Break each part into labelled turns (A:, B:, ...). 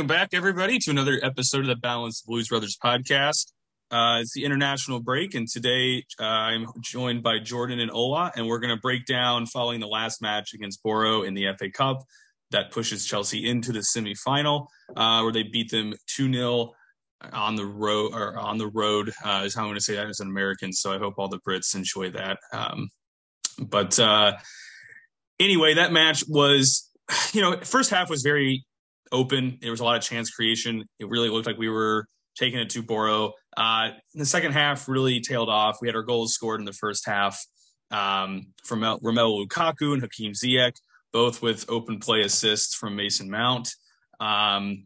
A: Welcome back, everybody, to another episode of the Balanced Blues Brothers podcast. Uh, it's the international break, and today uh, I'm joined by Jordan and Ola, and we're going to break down following the last match against Boro in the FA Cup that pushes Chelsea into the semifinal, uh, where they beat them 2 0 on the road, or on the road, uh, is how I'm going to say that as an American. So I hope all the Brits enjoy that. Um, but uh, anyway, that match was, you know, first half was very open. There was a lot of chance creation. It really looked like we were taking it to Boro. Uh, the second half really tailed off. We had our goals scored in the first half um, from Romelu Lukaku and Hakim Ziyech, both with open play assists from Mason Mount. Um,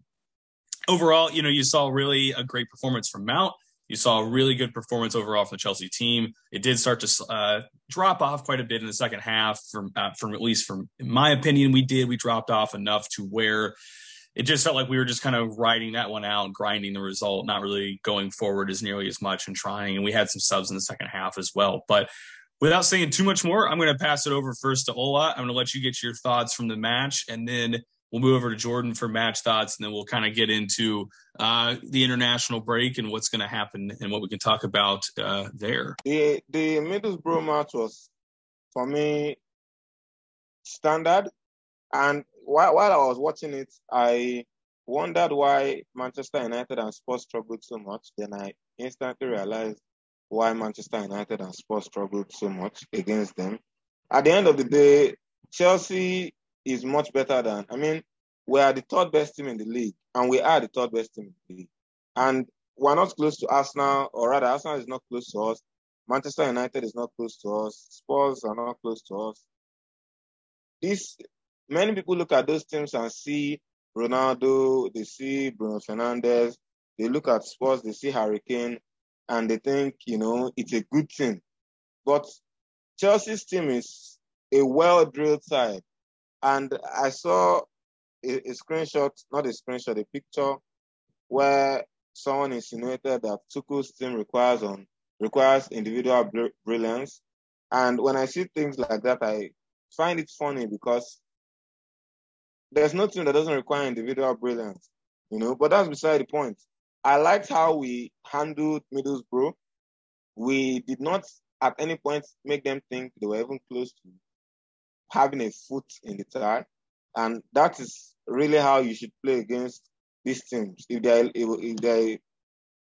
A: overall, you know, you saw really a great performance from Mount. You saw a really good performance overall from the Chelsea team. It did start to uh, drop off quite a bit in the second half. From uh, from at least from in my opinion, we did. We dropped off enough to where it just felt like we were just kind of riding that one out, grinding the result, not really going forward as nearly as much and trying. And we had some subs in the second half as well. But without saying too much more, I'm going to pass it over first to Ola. I'm going to let you get your thoughts from the match, and then we'll move over to Jordan for match thoughts, and then we'll kind of get into uh, the international break and what's going to happen and what we can talk about uh, there.
B: The the Middlesbrough match was for me standard, and while, while I was watching it, I wondered why Manchester United and Spurs struggled so much. Then I instantly realized why Manchester United and Spurs struggled so much against them. At the end of the day, Chelsea is much better than, I mean, we are the third best team in the league, and we are the third best team in the league. And we're not close to Arsenal, or rather, Arsenal is not close to us. Manchester United is not close to us. Spurs are not close to us. This many people look at those teams and see Ronaldo, they see Bruno Fernandes, they look at Spurs, they see Harry Kane, and they think, you know, it's a good thing. But Chelsea's team is a well drilled side. And I saw a, a, screenshot, not a screenshot, a picture where someone insinuated that Tuchel's team requires on requires individual brilliance. And when I see things like that, I find it funny because there's nothing that doesn't require individual brilliance, you know. But that's beside the point. I liked how we handled Middlesbrough. We did not at any point make them think they were even close to having a foot in the tie. and that is really how you should play against these teams. If they're if they're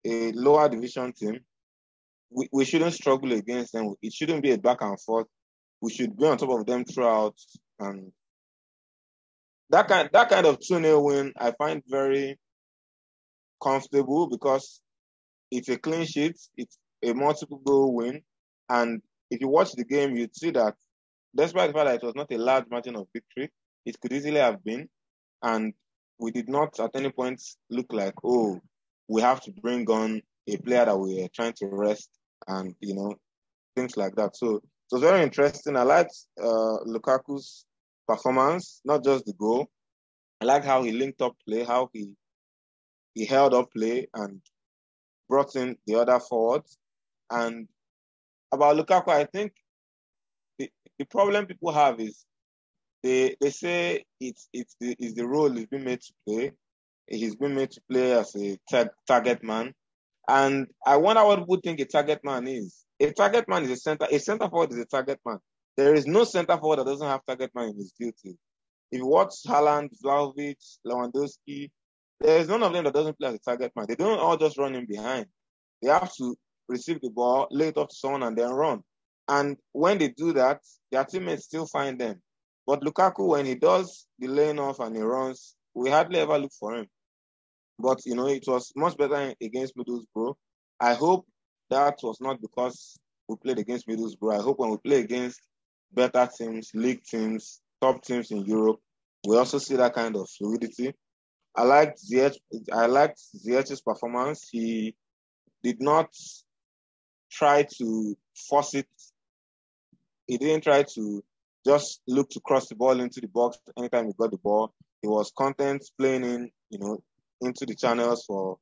B: a lower division team, we, we shouldn't struggle against them. It shouldn't be a back and forth. We should be on top of them throughout and that kind that kind of 2 0 win I find very comfortable because it's a clean sheet, it's a multiple goal win. And if you watch the game, you'd see that despite the fact that it was not a large margin of victory, it could easily have been. And we did not at any point look like, oh, we have to bring on a player that we are trying to rest and, you know, things like that. So it was very interesting. I liked uh, Lukaku's performance, not just the goal. I like how he linked up play, how he he held up play and brought in the other forwards. And about Lukaku, I think the, the problem people have is they they say it's it's the, it's the role he's been made to play. He's been made to play as a tag, target man. And I wonder what people think a target man is. A target man is a center. A center forward is a target man. There is no center forward that doesn't have target man in his duty. If you watch Haaland, Vlahovic, Lewandowski, there is none of them that doesn't play as a target man. They don't all just run in behind. They have to receive the ball, lay it off to someone, and then run. And when they do that, their teammates still find them. But Lukaku, when he does the laying off and he runs, we hardly ever look for him. But you know, it was much better against Middlesbrough. I hope that was not because we played against Middlesbrough. I hope when we play against better teams, league teams, top teams in Europe, we also see that kind of fluidity. I liked Ziyech, I liked Ziyech's performance. He did not try to force it. He didn't try to just look to cross the ball into the box anytime he got the ball. He was content playing in, you know, into the channels for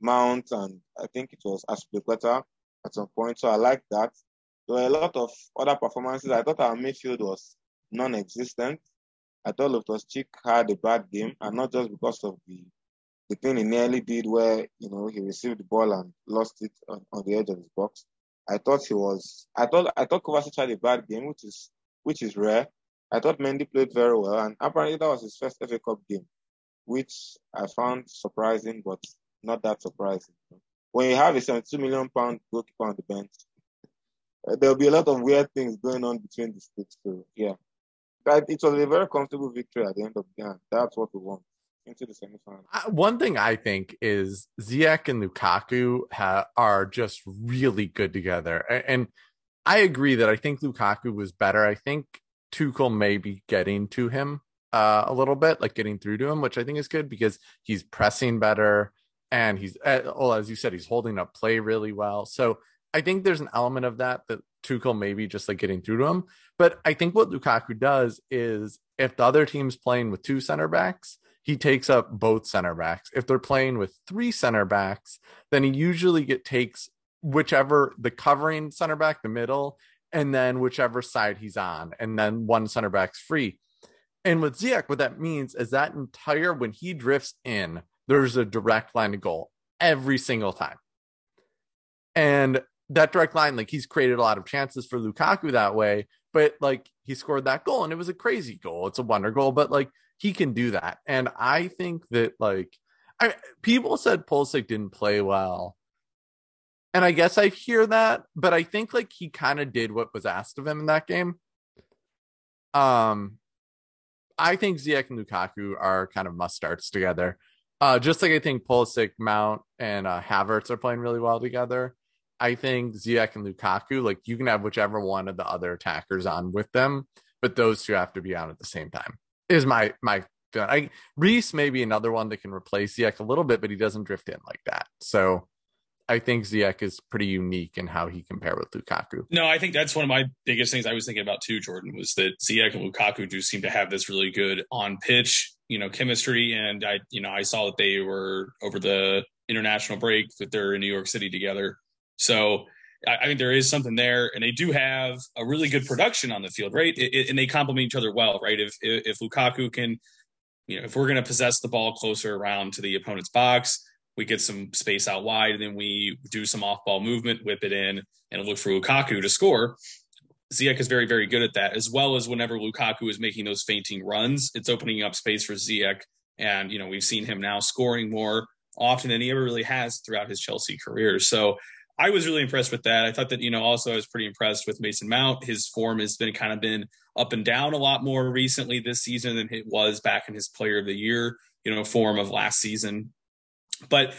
B: Mount and I think it was Azpilicueta at some point. So I like that. There were a lot of other performances. I thought our midfield was non-existent. I thought Loftus-Cheek had a bad game, and not just because of the the thing he nearly did where you know he received the ball and lost it on, on the edge of his box. I thought he was. I thought I thought Kovacic had a bad game, which is which is rare. I thought Mendy played very well, and apparently that was his first FA Cup game, which I found surprising, but not that surprising. When you have a 72 million pound goalkeeper on the bench, there'll be a lot of weird things going on between the sticks. So yeah, but it was a very comfortable victory at the end of the game. That's what we want into the semifinal.
C: One thing I think is Ziyech and Lukaku ha- are just really good together, and I agree that I think Lukaku was better. I think Tuchel may be getting to him uh, a little bit, like getting through to him, which I think is good because he's pressing better and he's, uh, well, as you said, he's holding up play really well. So I think there's an element of that that Tuchel maybe just like getting through to him. But I think what Lukaku does is if the other team's playing with two center backs, he takes up both center backs. If they're playing with three center backs, then he usually get takes whichever the covering center back, the middle, and then whichever side he's on, and then one center back's free. And with Ziyech, what that means is that entire when he drifts in, there's a direct line to goal every single time. And that direct line, like he's created a lot of chances for Lukaku that way, but like he scored that goal and it was a crazy goal. It's a wonder goal, but like he can do that. And I think that like I, people said Pulisic didn't play well. And I guess I hear that, but I think like he kind of did what was asked of him in that game. Um, I think Ziyech and Lukaku are kind of must starts together. Uh, just like I think Pulisic, Mount, and uh, Havertz are playing really well together. I think Ziyech and Lukaku, like you can have whichever one of the other attackers on with them, but those two have to be on at the same time. Is my my I Reece may be another one that can replace Ziyech a little bit, but he doesn't drift in like that. So I think Ziyech is pretty unique in how he compare with Lukaku.
A: No, I think that's one of my biggest things I was thinking about too, Jordan, was that Ziyech and Lukaku do seem to have this really good on pitch, you know, chemistry. And I, you know, I saw that they were over the international break that they're in New York City together. So I, I think there is something there, and they do have a really good production on the field, right? It, it, and they complement each other well, right? If if Lukaku can, you know, if we're going to possess the ball closer around to the opponent's box we get some space out wide, and then we do some off ball movement, whip it in, and look for Lukaku to score. Ziyech is very, very good at that, as well as whenever Lukaku is making those fainting runs, it's opening up space for Ziyech. And, you know, we've seen him now scoring more often than he ever really has throughout his Chelsea career. So I was really impressed with that. I thought that, you know, also I was pretty impressed with Mason Mount. His form has been kind of been up and down a lot more recently this season than it was back in his player of the year, you know, form of last season. But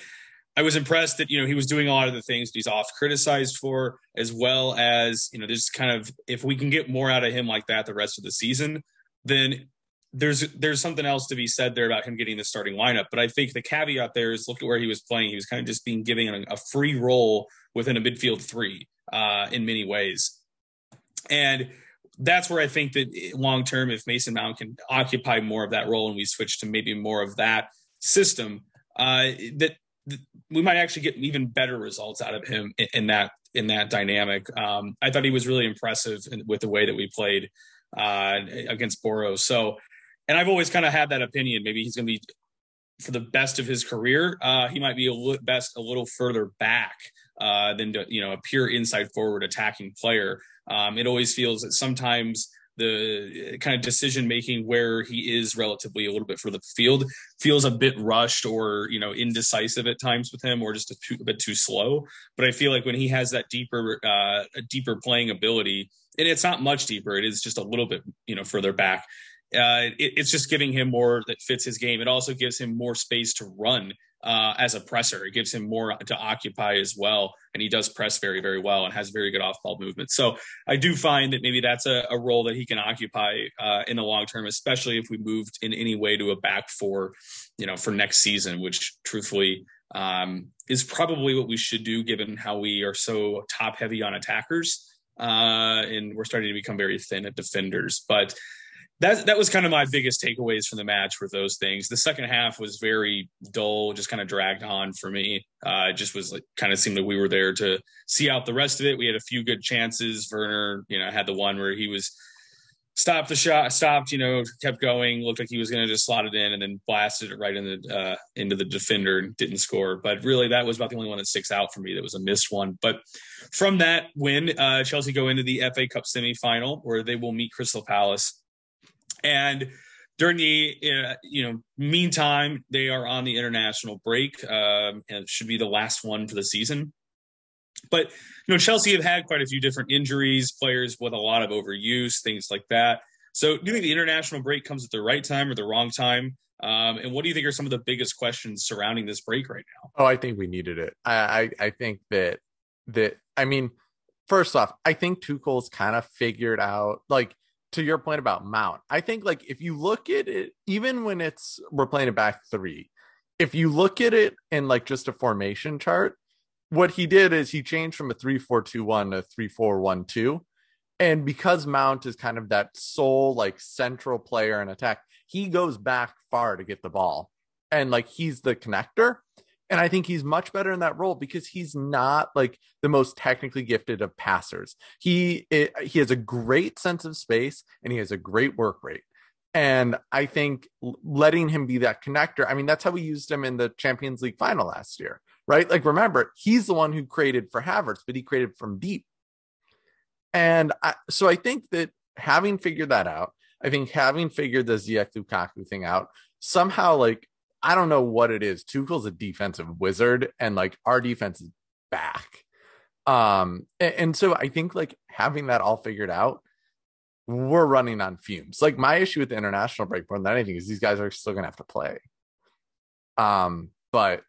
A: I was impressed that you know he was doing a lot of the things that he's oft criticized for, as well as you know there's kind of if we can get more out of him like that the rest of the season, then there's there's something else to be said there about him getting the starting lineup. But I think the caveat there is look at where he was playing. He was kind of just being given a, a free role within a midfield three uh, in many ways, and that's where I think that long term, if Mason Mount can occupy more of that role and we switch to maybe more of that system, uh, that, that, we might actually get even better results out of him in, in that in that dynamic. Um, I thought he was really impressive in, with the way that we played uh, against Boros. So, and I've always kind of had that opinion. Maybe he's going to be for the best of his career. Uh, he might be a little best a little further back uh, than to, you know a pure inside forward attacking player. Um, it always feels that sometimes the kind of decision making where he is relatively a little bit further field feels a bit rushed or you know indecisive at times with him or just a, too, a bit too slow but i feel like when he has that deeper uh, deeper playing ability and it's not much deeper it is just a little bit you know further back uh, it, it's just giving him more that fits his game. It also gives him more space to run uh, as a presser. It gives him more to occupy as well, and he does press very, very well and has very good off-ball movement. So I do find that maybe that's a, a role that he can occupy uh, in the long term, especially if we moved in any way to a back four, you know, for next season, which truthfully um, is probably what we should do given how we are so top heavy on attackers. Uh, and we're starting to become very thin at defenders. But that that was kind of my biggest takeaways from the match were those things. The second half was very dull, just kind of dragged on for me. Uh, it just was like kind of seemed like we were there to see out the rest of it. We had a few good chances. Werner, you know, had the one where he was stopped the shot, stopped, you know, kept going, looked like he was going to just slot it in, and then blasted it right in the uh, into the defender and didn't score. But really, that was about the only one that sticks out for me. That was a missed one. But from that win, uh, Chelsea go into the FA Cup semifinal where they will meet Crystal Palace, and during the uh, you know meantime, they are on the international break, um, and should be the last one for the season. But you know, Chelsea have had quite a few different injuries, players with a lot of overuse, things like that. So, do you think the international break comes at the right time or the wrong time? Um, and what do you think are some of the biggest questions surrounding this break right now?
C: Oh, I think we needed it. I I, I think that that I mean, first off, I think Tuchel's kind of figured out like to your point about Mount. I think like if you look at it, even when it's we're playing it back three, if you look at it in like just a formation chart, what he did is he changed from a 3-4-2-1 to 3-4-1-2 and because mount is kind of that sole like central player in attack he goes back far to get the ball and like he's the connector and i think he's much better in that role because he's not like the most technically gifted of passers he it, he has a great sense of space and he has a great work rate and I think letting him be that connector, I mean, that's how we used him in the Champions League final last year, right? Like, remember, he's the one who created for Havertz, but he created from deep. And I, so I think that having figured that out, I think having figured the Ziyech Lukaku thing out, somehow, like, I don't know what it is. Tuchel's a defensive wizard, and like our defense is back. Um, and, and so I think like having that all figured out, we're running on fumes. Like my issue with the international break more than anything is these guys are still gonna have to play. Um, but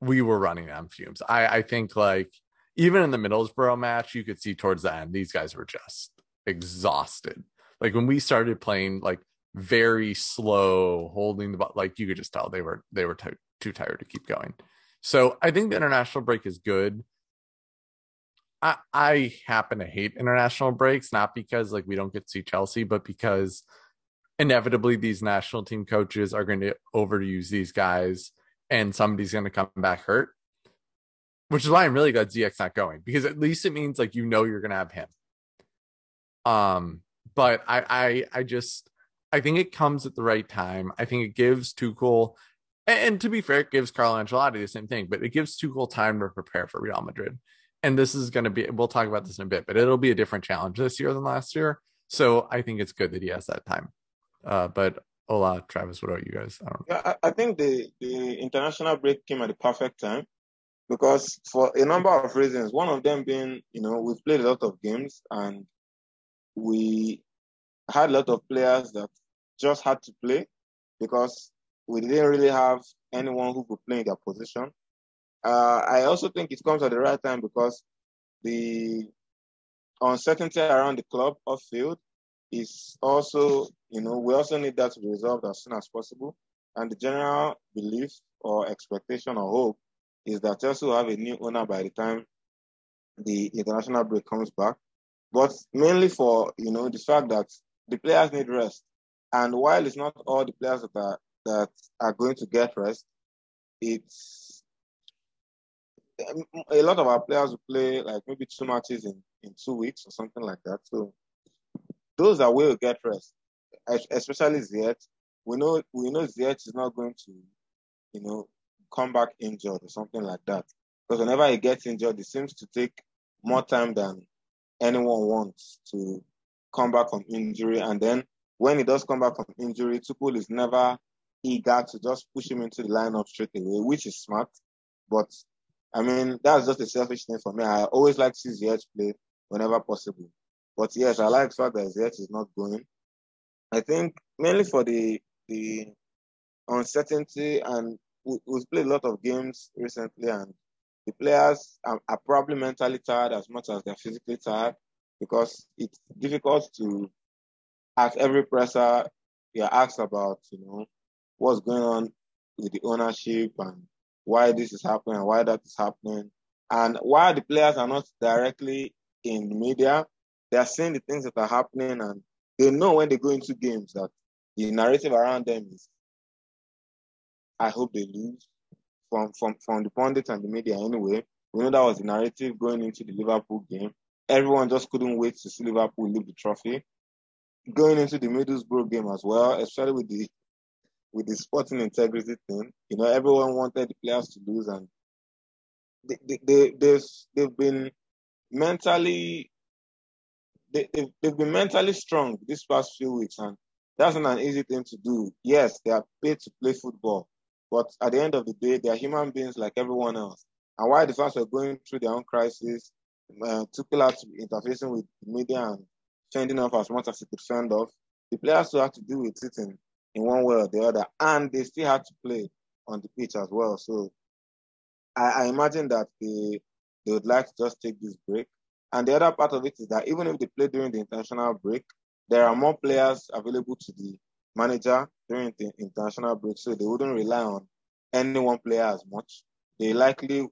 C: we were running on fumes. I, I think like even in the Middlesbrough match, you could see towards the end, these guys were just exhausted. Like when we started playing like very slow, holding the ball, like you could just tell they were they were t- too tired to keep going. So I think the international break is good. I, I happen to hate international breaks, not because like we don't get to see Chelsea, but because inevitably these national team coaches are going to overuse these guys and somebody's going to come back hurt. Which is why I'm really glad Ziyech's not going because at least it means like you know you're going to have him. Um, but I, I, I just, I think it comes at the right time. I think it gives Tuchel, and, to be fair, it gives Carlo Ancelotti the same thing, but it gives Tuchel time to prepare for Real Madrid and this is going to be we'll talk about this in a bit but it'll be a different challenge this year than last year so i think it's good that he has that time uh, but Ola travis what about you guys
B: i don't know. yeah I think the the international break came at the perfect time because for a number of reasons one of them being you know we've played a lot of games and we had a lot of players that just had to play because we didn't really have anyone who could play in their position uh, I also think it comes at the right time because the uncertainty around the club off field is also, you know, we also need that to be resolved as soon as possible. And the general belief or expectation or hope is that Chelsea will have a new owner by the time the international break comes back. But mainly for, you know, the fact that the players need rest. And while it's not all the players that are, that are going to get rest, it's um, a lot of our players will play like maybe two matches in, in two weeks or something like that. So those that will get rest, especially Ziyech. We know we know Ziyech is not going to, you know, come back injured or something like that. Because whenever he gets injured, it seems to take more time than anyone wants to come back from injury. And then when he does come back from injury, Tuchel is never eager to just push him into the lineup straight away, which is smart. But I mean, that's just a selfish thing for me. I always like to see Ziyech play whenever possible. But yes, I like the fact that Ziyech is not going. I think mainly for the the uncertainty and we, we've played a lot of games recently and the players are, are, probably mentally tired as much as they're physically tired because it's difficult to ask every presser you're asked about, you know, what's going on with the ownership and why this is happening and why that is happening. And while the players are not directly in the media, they are seeing the things that are happening and they know when they go into games that the narrative around them is I hope they lose from from from the pundits and the media anyway. We know that was the narrative going into the Liverpool game. Everyone just couldn't wait to see Liverpool leave the trophy. Going into the Middlesbrough game as well, especially with the with the sporting integrity thing. You know, everyone wanted the players to lose, and they they, they they've they've been mentally they, they've, they've been mentally strong this past few weeks, and that's not an easy thing to do. Yes, they are paid to play football, but at the end of the day, they are human beings like everyone else. And while the fans were going through their own crisis, uh, had to be interfacing with the media and fending off as much as he could fend off. The players still had to deal with it in, in one way or the other, and they still had to play on the pitch as well. So I, I imagine that they they would like to just take this break. And the other part of it is that even if they play during the international break, there are more players available to the manager during the international break, so they wouldn't rely on any one player as much. They likely,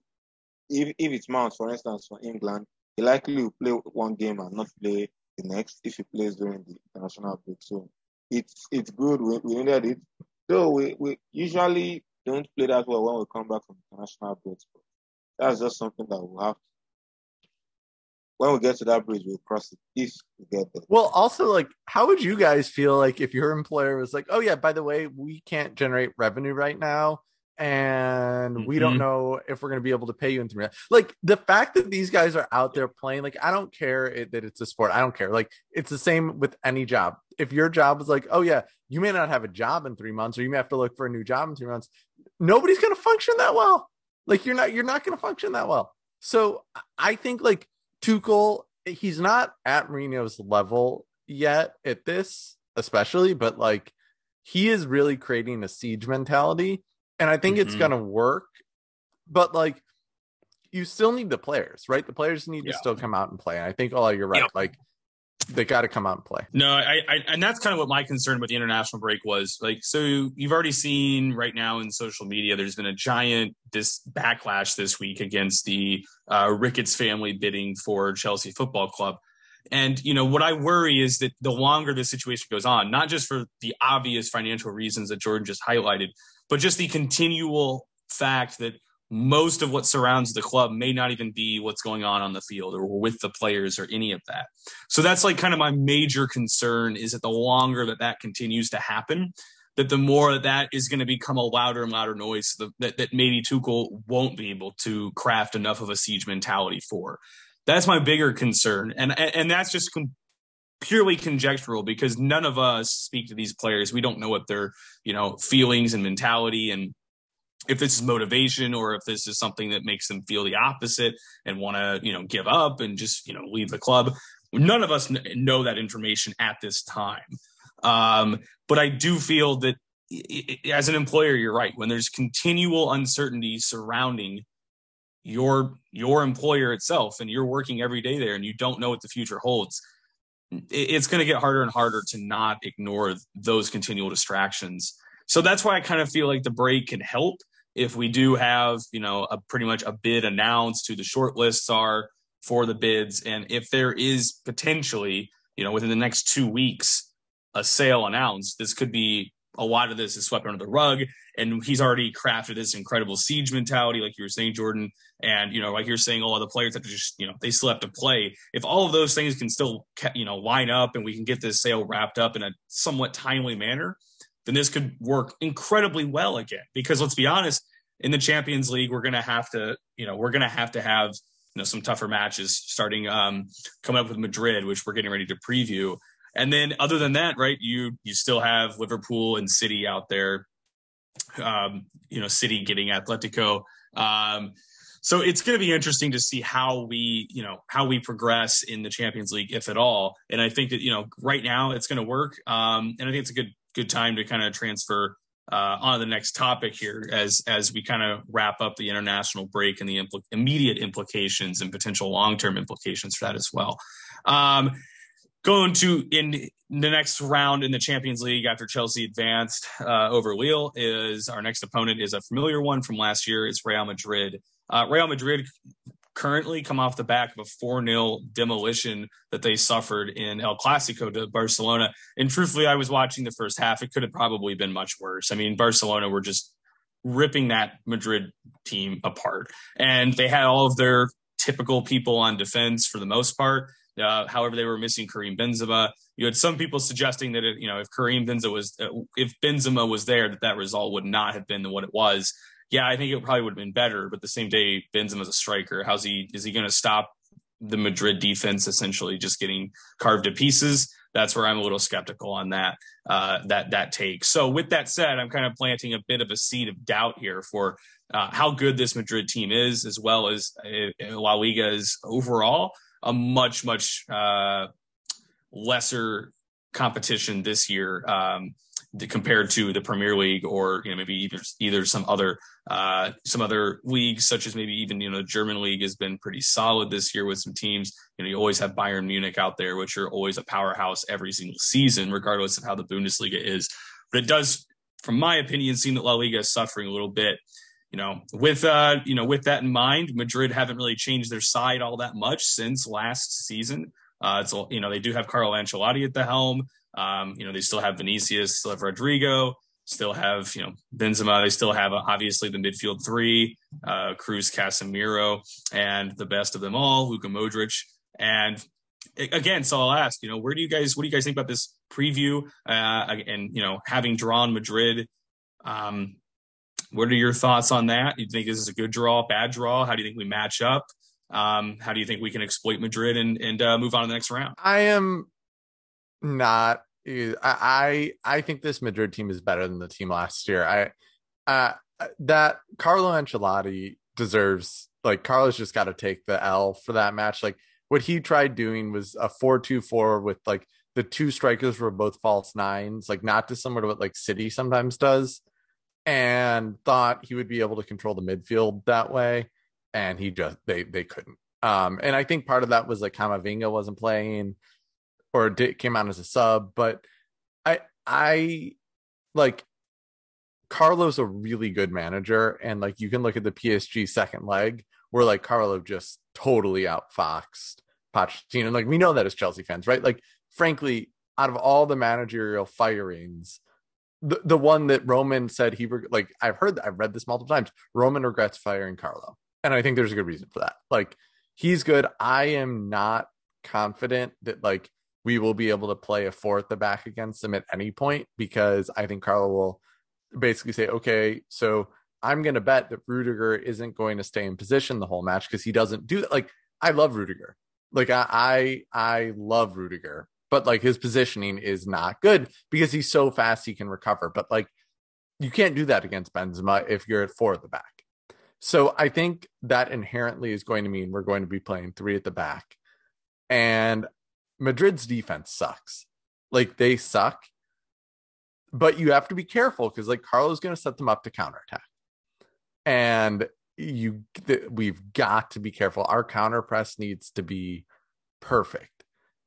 B: if, if it's Mount, for instance, for England, he likely will play one game and not play the next if he plays during the international break. So it's it's good. We, we needed it. Though we, we usually don't play that well when we come back from international breaks. But that's just something that we'll have when we get to that bridge, we'll cross it if we get there.
C: Well, also, like, how would you guys feel like if your employer was like, "Oh yeah, by the way, we can't generate revenue right now, and mm-hmm. we don't mm-hmm. know if we're going to be able to pay you in three months. Like the fact that these guys are out there playing, like, I don't care it, that it's a sport. I don't care. Like, it's the same with any job. If your job is like, "Oh yeah, you may not have a job in three months, or you may have to look for a new job in three months," nobody's going to function that well. Like, you're not, you're not going to function that well. So I think like Tuchel, he's not at Mourinho's level yet at this, especially, but like he is really creating a siege mentality. And I think mm-hmm. it's gonna work. But like you still need the players, right? The players need yeah. to still come out and play. And I think, oh, you're right. Like they got to come out and play.
A: No, I, I, and that's kind of what my concern with the international break was. Like, so you've already seen right now in social media, there's been a giant this backlash this week against the uh, Ricketts family bidding for Chelsea Football Club. And you know what I worry is that the longer this situation goes on, not just for the obvious financial reasons that Jordan just highlighted, but just the continual fact that most of what surrounds the club may not even be what's going on on the field or with the players or any of that. So that's like kind of my major concern is that the longer that that continues to happen, that the more that, that is going to become a louder and louder noise that, that maybe Tuchel won't be able to craft enough of a siege mentality for. That's my bigger concern. And, and that's just com- purely conjectural because none of us speak to these players. We don't know what their, you know, feelings and mentality and if this is motivation or if this is something that makes them feel the opposite and want to you know give up and just you know leave the club. None of us know that information at this time. Um, but i do feel that as an employer you're right. When there's continual uncertainty surrounding your your employer itself and you're working every day there and you don't know what the future holds it's going to get harder and harder to not ignore those continual distractions so that's why I kind of feel like the break can help if we do have, you know, a pretty much a bid announced, who the short lists are for the bids. And if there is potentially, you know, within the next two weeks, a sale announced, this could be a lot of this is swept under the rug. And he's already crafted this incredible siege mentality, like you were saying, Jordan. And, you know, like you're saying, all the players have to just, you know, they still have to play. If all of those things can still, you know, line up and we can get this sale wrapped up in a somewhat timely manner, then this could work incredibly well again. Because let's be honest, in the Champions League, we're going to have to, you know, we're going to have to have, you know, some tougher matches starting um, coming up with Madrid, which we're getting ready to preview. And then other than that, right, you you still have Liverpool and City out there. Um, you know, City getting Atletico. Um, so it's going to be interesting to see how we, you know, how we progress in the Champions League, if at all. And I think that you know, right now it's going to work. Um, and I think it's a good good time to kind of transfer uh, on to the next topic here as as we kind of wrap up the international break and the impl- immediate implications and potential long term implications for that as well. Um, going to in the next round in the Champions League after Chelsea advanced uh, over Lille is our next opponent is a familiar one from last year. It's Real Madrid. Uh, Real Madrid currently come off the back of a 4 0 demolition that they suffered in El Clasico to Barcelona. And truthfully, I was watching the first half. It could have probably been much worse. I mean, Barcelona were just ripping that Madrid team apart. And they had all of their typical people on defense for the most part. Uh, however, they were missing Karim Benzema. You had some people suggesting that it, you know if Karim Benzema was uh, if Benzema was there, that that result would not have been what it was yeah, I think it probably would have been better. But the same day, Benzema's a striker. How's he? Is he going to stop the Madrid defense essentially just getting carved to pieces? That's where I'm a little skeptical on that uh, that that take. So with that said, I'm kind of planting a bit of a seed of doubt here for uh, how good this Madrid team is, as well as uh, La Liga is overall a much much uh, lesser competition this year. Um, compared to the Premier League or you know maybe either either some other uh, some other leagues such as maybe even you know German league has been pretty solid this year with some teams. You know you always have Bayern Munich out there, which are always a powerhouse every single season, regardless of how the Bundesliga is. But it does, from my opinion, seem that La Liga is suffering a little bit. You know, with uh, you know, with that in mind, Madrid haven't really changed their side all that much since last season. Uh, it's you know they do have Carlo Ancelotti at the helm. Um, you know, they still have Vinicius, still have Rodrigo, still have, you know, Benzema. They still have uh, obviously the midfield three, uh, Kroos, Casemiro, and the best of them all, Luka Modric. And again, so I'll ask, you know, where do you guys, what do you guys think about this preview? Uh, and, you know, having drawn Madrid, um, what are your thoughts on that? You think this is a good draw, bad draw? How do you think we match up? Um, how do you think we can exploit Madrid and, and uh, move on to the next round?
C: I am not I I think this Madrid team is better than the team last year. I uh that Carlo Ancelotti deserves like Carlos just got to take the L for that match. Like what he tried doing was a 4-2-4 with like the two strikers were both false nines, like not dissimilar to what like City sometimes does, and thought he would be able to control the midfield that way, and he just they they couldn't. Um, and I think part of that was like Camavinga wasn't playing or did, came out as a sub. But I I like Carlo's a really good manager, and like you can look at the PSG second leg where like Carlo just totally outfoxed Pochettino. Like we know that as Chelsea fans, right? Like frankly, out of all the managerial firings, the, the one that Roman said he like I've heard I've read this multiple times. Roman regrets firing Carlo, and I think there's a good reason for that. Like he's good. I am not confident that like we will be able to play a four at the back against him at any point because I think Carlo will basically say, okay, so I'm going to bet that Rudiger isn't going to stay in position the whole match because he doesn't do that. Like, I love Rudiger. Like, I, I, I love Rudiger, but like his positioning is not good because he's so fast he can recover. But like, you can't do that against Benzema if you're at four at the back. So I think that inherently is going to mean we're going to be playing three at the back. And Madrid's defense sucks. Like they suck. But you have to be careful because like Carlo's going to set them up to counterattack. And you th- we've got to be careful. Our counter press needs to be perfect.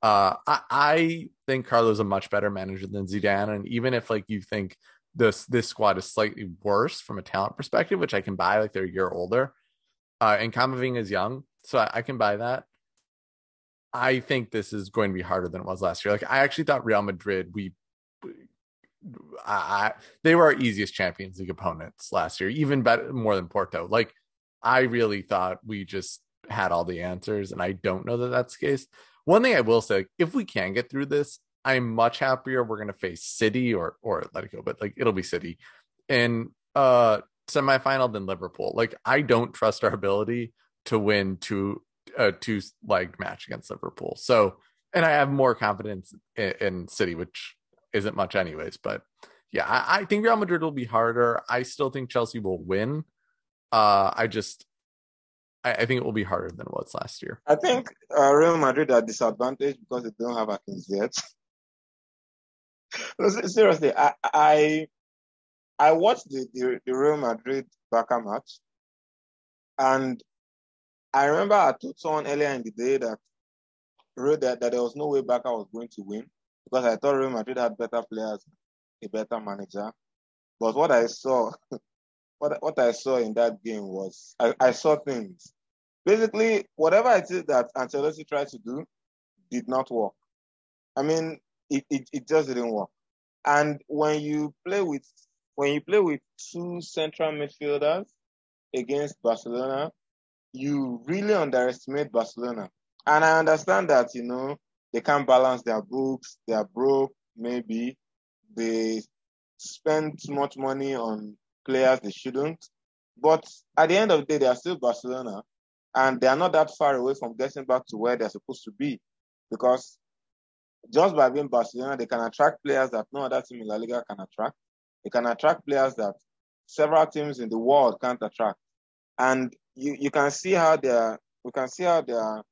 C: Uh, I, I think Carlo's a much better manager than Zidane, and even if like you think this this squad is slightly worse from a talent perspective, which I can buy, like they're a year older, uh, and Camavinga is young, so I, I can buy that. I think this is going to be harder than it was last year. Like I actually thought Real Madrid, we, I, they were our easiest Champions League opponents last year, even better more than Porto. Like I really thought we just had all the answers, and I don't know that that's the case. One thing I will say, if we can get through this, I'm much happier we're going to face City or or Atletico, but like it'll be City in uh semifinal than Liverpool. Like I don't trust our ability to win two a two legged match against Liverpool. So, and I have more confidence in, in City, which isn't much, anyways. But yeah, I, I, think Real Madrid will be harder. I still think Chelsea will win. Uh, I just, I, I think it will be harder than it was last year.
B: I think uh, Real Madrid are disadvantaged because they don't have Akinzi yet. seriously, I, I I watched the, the, the Real Madrid Barca match, and I remember I told someone earlier in the day that that, that there was no way Barca was going to win because I thought Real Madrid had better players, a better manager. But what I saw, what what I saw in that game was I, I saw things. Basically, whatever it is that Ancelotti tried to do did not work. I mean, it, it, it just didn't work. And when you play with when you play with two central midfielders against Barcelona, you really underestimate Barcelona. And I understand that, you know, they can't balance their books, they are broke, maybe they spend too much money on players they shouldn't. But at the end of the day, they are still Barcelona and they are not that far away from getting back to where they're supposed to be because just by being Barcelona, they can attract players that no other team in La Liga can attract. They can attract players that several teams in the world can't attract. And you, you can see how their we can see how their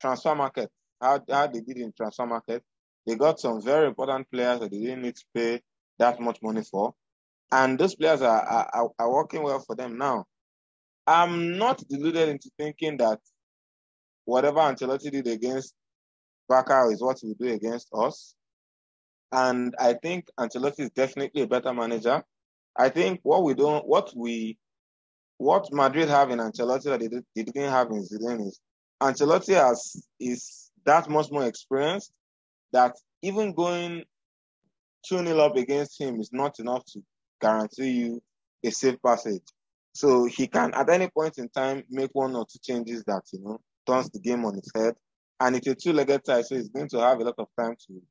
B: transfer market, how, how they did in transfer market. They got some very important players that they didn't need to pay that much money for. And those players are, are, are working well for them now. I'm not deluded into thinking that whatever Ancelotti did against Barca is what he will do against us. And I think Ancelotti is definitely a better manager. I think what we don't, what we, what Madrid have in Ancelotti that they, they didn't have in Zidane is Ancelotti has is that much more experienced that even going 2 0 up against him is not enough to guarantee you a safe passage. So he can, at any point in time, make one or two changes that, you know, turns the game on its head. And it's a two-legged tie, so he's going to have a lot of time to,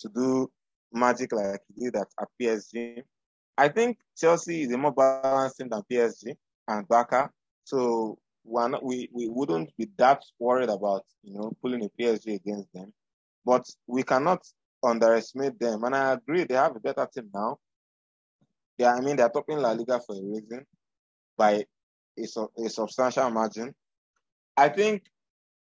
B: to do magic like he did at, at PSG. I think Chelsea is a more balanced team than PSG and Barca. So we're not, we, we wouldn't be that worried about, you know, pulling a PSG against them. But we cannot underestimate them. And I agree, they have a better team now. Yeah, I mean, they're topping La Liga for a reason by a, a substantial margin. I think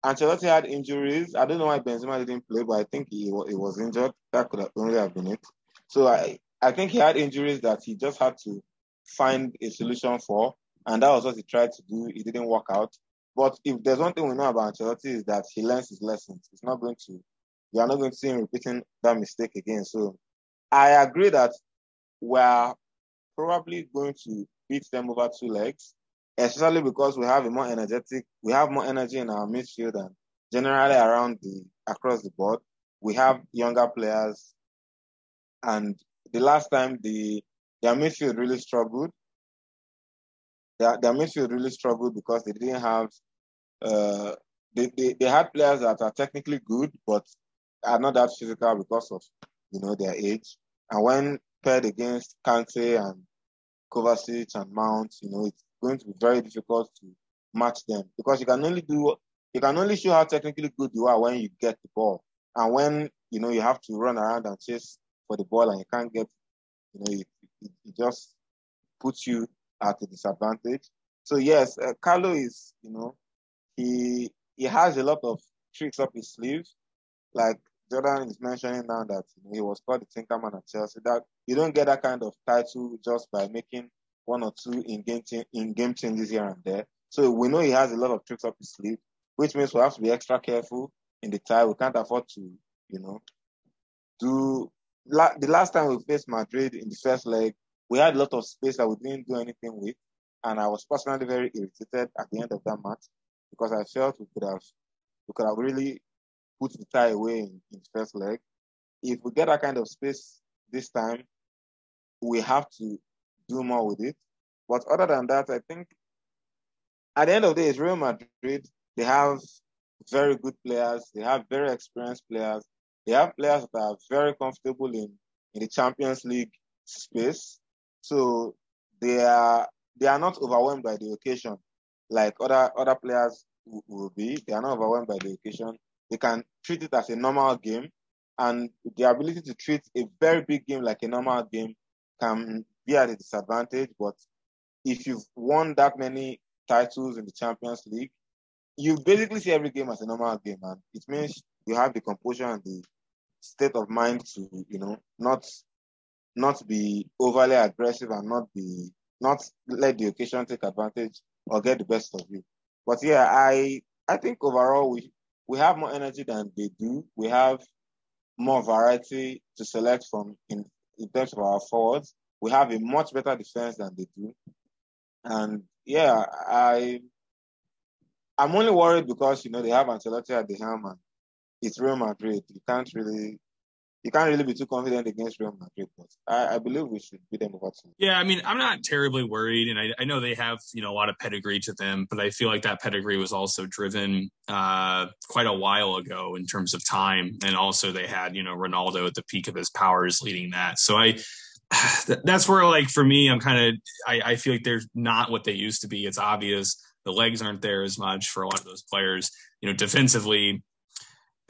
B: Ancelotti had injuries. I don't know why Benzema didn't play, but I think he, he was injured. That could have only have been it. So I, I think he had injuries that he just had to find a solution for. And that was what he tried to do. It didn't work out. But if there's one thing we know about Ancelotti is that he learns his lessons. He's not going to, you are not going to see him repeating that mistake again. So I agree that we're probably going to beat them over two legs, especially because we have a more energetic, we have more energy in our midfield and generally around the across the board. We have younger players, and the last time the their midfield really struggled, their, their midfield really struggled because they didn't have, uh, they, they, they had players that are technically good, but are not that physical because of, you know, their age. And when paired against Kante and Kovacic and Mount, you know, it's going to be very difficult to match them because you can only do, you can only show how technically good you are when you get the ball. And when, you know, you have to run around and chase for the ball and you can't get, you know, it, it, it just puts you at a disadvantage. So yes, uh, Carlo is, you know, he he has a lot of tricks up his sleeve. Like Jordan is mentioning now that you know, he was called the Tinkerman at Chelsea. That you don't get that kind of title just by making one or two in game in game changes here and there. So we know he has a lot of tricks up his sleeve, which means we have to be extra careful in the tie. We can't afford to, you know, do. La- the last time we faced Madrid in the first leg, we had a lot of space that we didn't do anything with. And I was personally very irritated at the end of that match because I felt we could have we could have really put the tie away in, in the first leg. If we get that kind of space this time, we have to do more with it. But other than that, I think at the end of the day, it's Real Madrid. They have very good players. They have very experienced players. They have players that are very comfortable in, in the Champions League space. So they are they are not overwhelmed by the occasion like other other players will be. They are not overwhelmed by the occasion. They can treat it as a normal game, and the ability to treat a very big game like a normal game can be at a disadvantage. But if you've won that many titles in the Champions League, you basically see every game as a normal game, and it means you have the composure and the state of mind to, you know, not not be overly aggressive and not be not let the occasion take advantage or get the best of you. But yeah, I I think overall we we have more energy than they do. We have more variety to select from in, in terms of our forwards. We have a much better defense than they do. And yeah, I I'm only worried because you know they have Ancelotti at the helm and it's Real Madrid. You can't really you can't really be too confident against Real Madrid, but I, I believe we should beat them over two.
A: Yeah, I mean, I'm not terribly worried, and I, I, know they have you know a lot of pedigree to them, but I feel like that pedigree was also driven uh, quite a while ago in terms of time, and also they had you know Ronaldo at the peak of his powers leading that. So I, that's where like for me, I'm kind of I, I feel like they're not what they used to be. It's obvious the legs aren't there as much for a lot of those players. You know, defensively,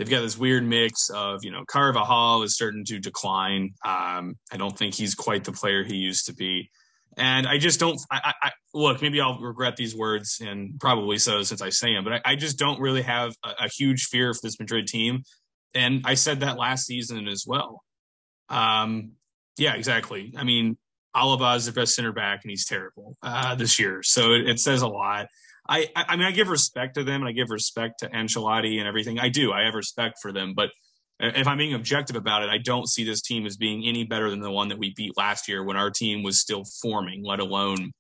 A: they've got this weird mix of you know Carvajal is starting to decline. Um, I don't think he's quite the player he used to be, and I just don't. I, I look maybe I'll regret these words and probably so since I say them, but I, I just don't really have a, a, huge fear for this Madrid team, and I said that last season as well. Um, yeah, exactly. I mean, Alaba is the best center back, and he's terrible uh, this year, so it, it says a lot. I, I mean, I give respect to them and I give respect to Ancelotti and everything. I do. I have respect for them. But if I'm being objective about it, I don't see this team as being any better than the one that we beat last year when our team was still forming, let alone,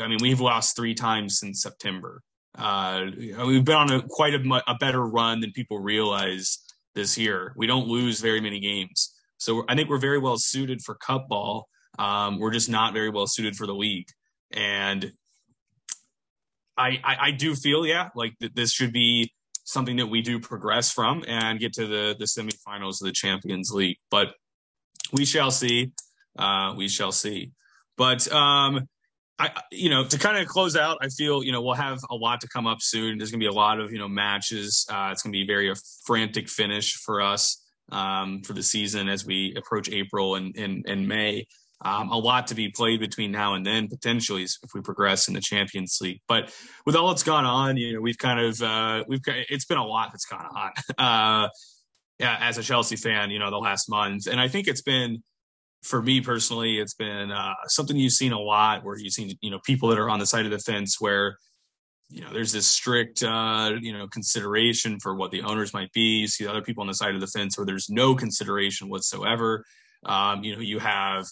A: I mean, we've lost three times since September. Uh, we've been on a quite a, a better run than people realize this year. We don't lose very many games. So I think we're very well suited for cup ball. Um, we're just not very well suited for the league. And I, I, I do feel, yeah, like th- this should be something that we do progress from and get to the the semifinals of the Champions League. But we shall see. Uh, we shall see. But um, I, you know, to kind of close out, I feel you know we'll have a lot to come up soon. There's going to be a lot of you know matches. Uh, it's going to be very a frantic finish for us um, for the season as we approach April and and, and May. Um, a lot to be played between now and then, potentially, if we progress in the Champions League. But with all that's gone on, you know, we've kind of uh, we've it's been a lot that's gone on. Uh, yeah, as a Chelsea fan, you know, the last month, and I think it's been for me personally, it's been uh, something you've seen a lot, where you've seen you know people that are on the side of the fence where you know there's this strict uh, you know consideration for what the owners might be. You see other people on the side of the fence where there's no consideration whatsoever. Um, you know, you have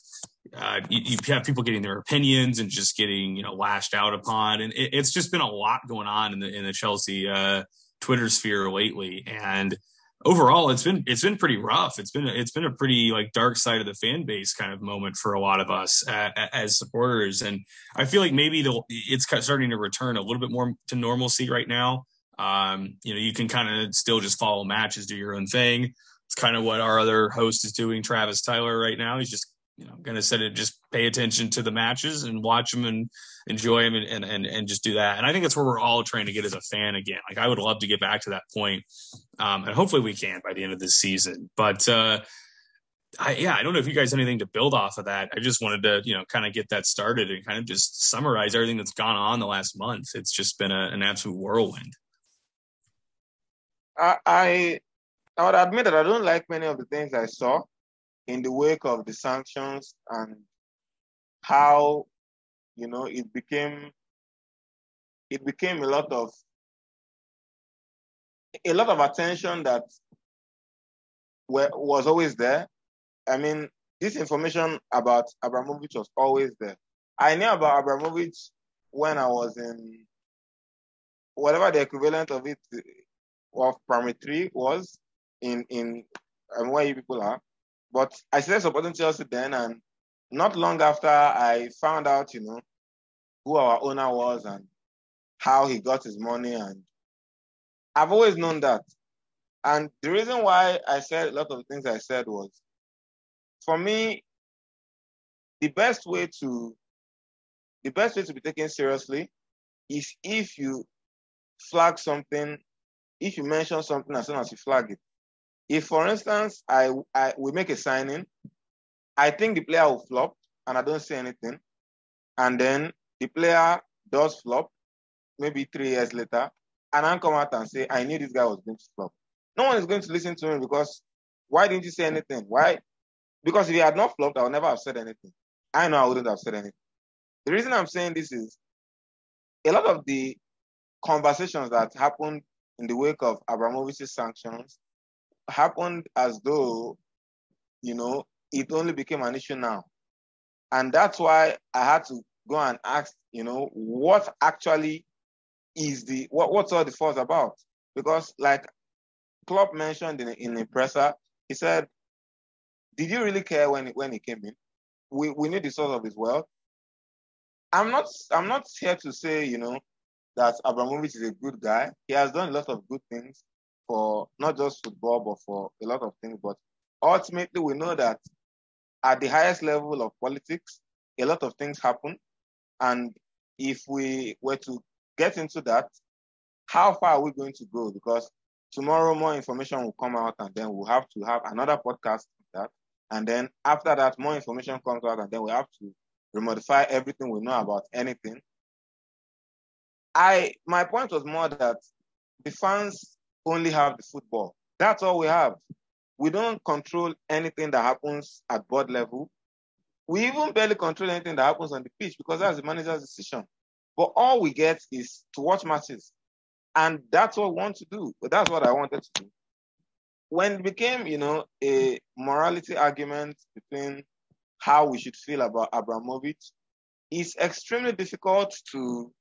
A: uh, you, you, have people getting their opinions and just getting you know lashed out upon, and it, it's just been a lot going on in the in the Chelsea uh, Twitter sphere lately. And overall, it's been it's been pretty rough. It's been it's been a pretty like dark side of the fan base kind of moment for a lot of us uh, as supporters. And I feel like maybe the, it's starting to return a little bit more to normalcy right now. Um, you know, you can kind of still just follow matches, do your own thing. It's kind of what our other host is doing, Travis Tyler, right now. He's just you know, going to set it, just pay attention to the matches and watch them and enjoy them and, and, and, just do that. And I think that's where we're all trying to get as a fan again. Like I would love to get back to that point. Um, and hopefully we can by the end of this season, but, uh, I, yeah, I don't know if you guys have anything to build off of that. I just wanted to, you know, kind of get that started and kind of just summarize everything that's gone on the last month. It's just been a, an absolute whirlwind.
B: I, I I would admit that I don't like many of the things I saw in the wake of the sanctions and how you know it became it became a lot of a lot of attention that was always there. I mean, this information about Abramovich was always there. I knew about Abramovich when I was in whatever the equivalent of it of primary three was in in um, where you people are. But I started supporting Chelsea then, and not long after, I found out, you know, who our owner was and how he got his money, and I've always known that. And the reason why I said a lot of things I said was, for me, the best way to the best way to be taken seriously is if you flag something, if you mention something as soon as you flag it. If, for instance, I, I we make a signing, I think the player will flop, and I don't say anything, and then the player does flop, maybe three years later, and I come out and say, I knew this guy was going to flop. No one is going to listen to me because Why didn't you say anything? Why? Because if he had not flopped, I would never have said anything. I know I wouldn't have said anything. The reason I'm saying this is a lot of the conversations that happened in the wake of Abramovich's sanctions happened as though, you know, it only became an issue now. And that's why I had to go and ask, you know, what actually is the, what, what's all the fuss about? Because like Klopp mentioned in, in the presser, he said, did you really care when, when he came in? We, we knew the source of his wealth. I'm not, I'm not here to say, you know, that Abramovich is a good guy. He has done a lot of good things for not just football, but for a lot of things. But ultimately, we know that at the highest level of politics, a lot of things happen. And if we were to get into that, how far are we going to go? Because tomorrow more information will come out and then we'll have to have another podcast that. And then after that, more information comes out and then we have to remodify everything we know about anything. I my point was more that the fans only have the football. That's all we have. We don't control anything that happens at board level. We even barely control anything that happens on the pitch because that's the manager's decision. But all we get is to watch matches. And that's what we want to do. But that's what I wanted to do. When it became, you know, a morality argument between how we should feel about Abramovich, it's extremely difficult to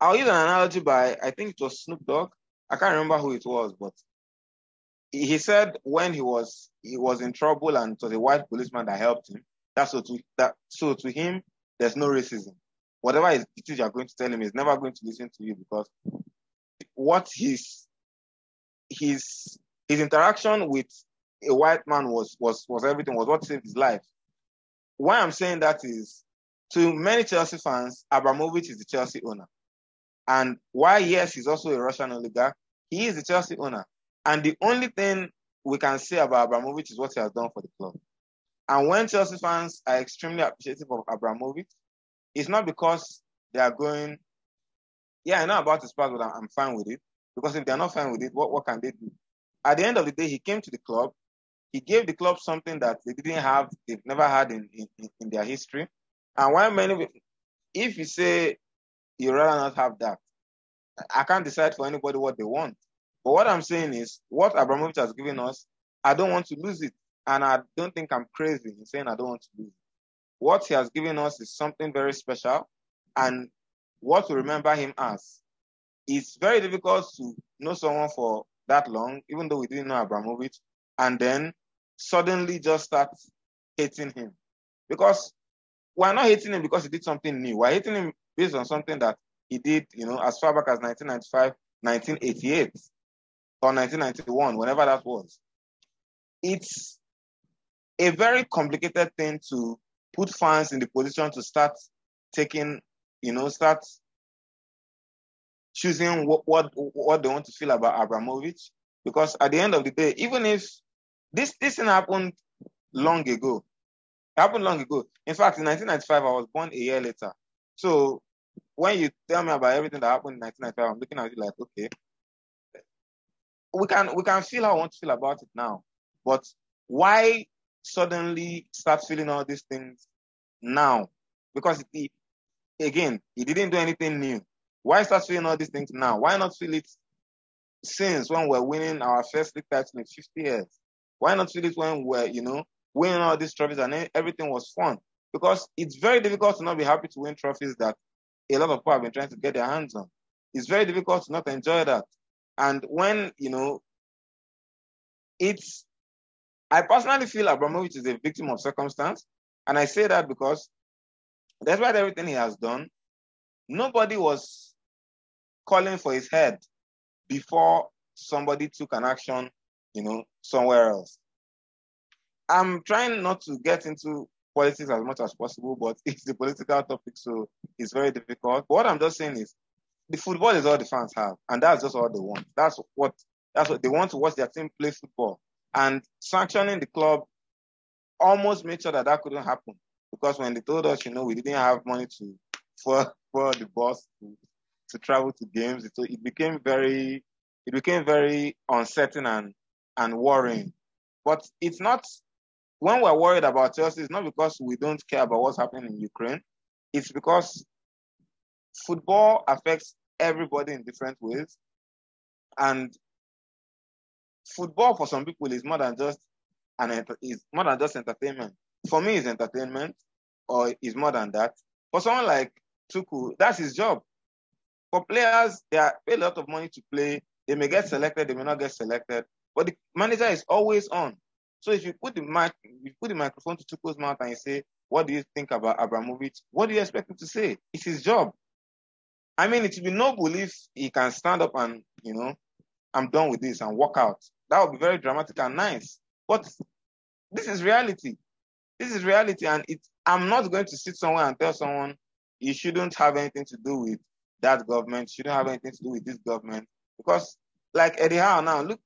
B: I'll use an analogy by I think it was Snoop Dogg. I can't remember who it was, but he said when he was he was in trouble and it was a white policeman that helped him. That's so to that so to him, there's no racism. Whatever is you're going to tell him, he's never going to listen to you because what his his his interaction with a white man was was was everything was what saved his life. Why I'm saying that is to many Chelsea fans, Abramovich is the Chelsea owner. And why, yes, he's also a Russian oligarch, he is the Chelsea owner. And the only thing we can say about Abramovich is what he has done for the club. And when Chelsea fans are extremely appreciative of Abramovich, it's not because they are going, yeah, I know about his past, but I'm fine with it. Because if they're not fine with it, what, what can they do? At the end of the day, he came to the club. He gave the club something that they didn't have, they've never had in, in, in their history. And why many, if you say you rather not have that, I can't decide for anybody what they want. But what I'm saying is, what Abramovich has given us, I don't want to lose it. And I don't think I'm crazy in saying I don't want to lose it. What he has given us is something very special. And what to remember him as. It's very difficult to know someone for that long, even though we didn't know Abramovich, and then suddenly just start hating him. Because we're not hating him because he did something new. We're hating him based on something that he did, you know, as far back as 1995, 1988 or 1991, whenever that was. It's a very complicated thing to put fans in the position to start taking, you know, start choosing what, what, what they want to feel about Abramovich. Because at the end of the day, even if this, this thing happened long ago, it happened long ago. In fact, in 1995, I was born a year later. So when you tell me about everything that happened in 1995, I'm looking at you like, okay, we can we can feel how I want to feel about it now, but why suddenly start feeling all these things now? Because again, he didn't do anything new. Why start feeling all these things now? Why not feel it since when we're winning our first league title in 50 years? Why not feel it when we're, you know, winning all these trophies and everything was fun? Because it's very difficult to not be happy to win trophies that a lot of people have been trying to get their hands on. It's very difficult to not enjoy that. And when, you know, it's, I personally feel Abramovich is a victim of circumstance. And I say that because despite everything he has done, nobody was calling for his head before somebody took an action, you know, somewhere else. I'm trying not to get into politics as much as possible, but it's a political topic, so it's very difficult. But what I'm just saying is the football is all the fans have, and that's just all they want. That's what that's what they want to watch their team play football. And sanctioning the club almost made sure that that couldn't happen because when they told us, you know, we didn't have money to for for the bus to, to travel to games, it, it became very it became very uncertain and and worrying But it's not when we're worried about Chelsea, it's not because we don't care about what's happening in Ukraine. It's because football affects everybody in different ways. And football for some people is more than just an is more than just entertainment. For me, it's entertainment, or it's more than that. For someone like Tuchel, that's his job. For players, they are pay a lot of money to play. They may get selected, they may not get selected, but the manager is always on. So if you put the mic, you put the microphone to Tuchel's mouth and you say, "What do you think about Abramovich?" What do you expect him to say? It's his job. I mean, it would be noble if he can stand up and you know, I'm done with this and walk out. That would be very dramatic and nice. But this is reality. This is reality, and it. I'm not going to sit somewhere and tell someone you shouldn't have anything to do with that government. You shouldn't have anything to do with this government because, like Eddie Howe now, look,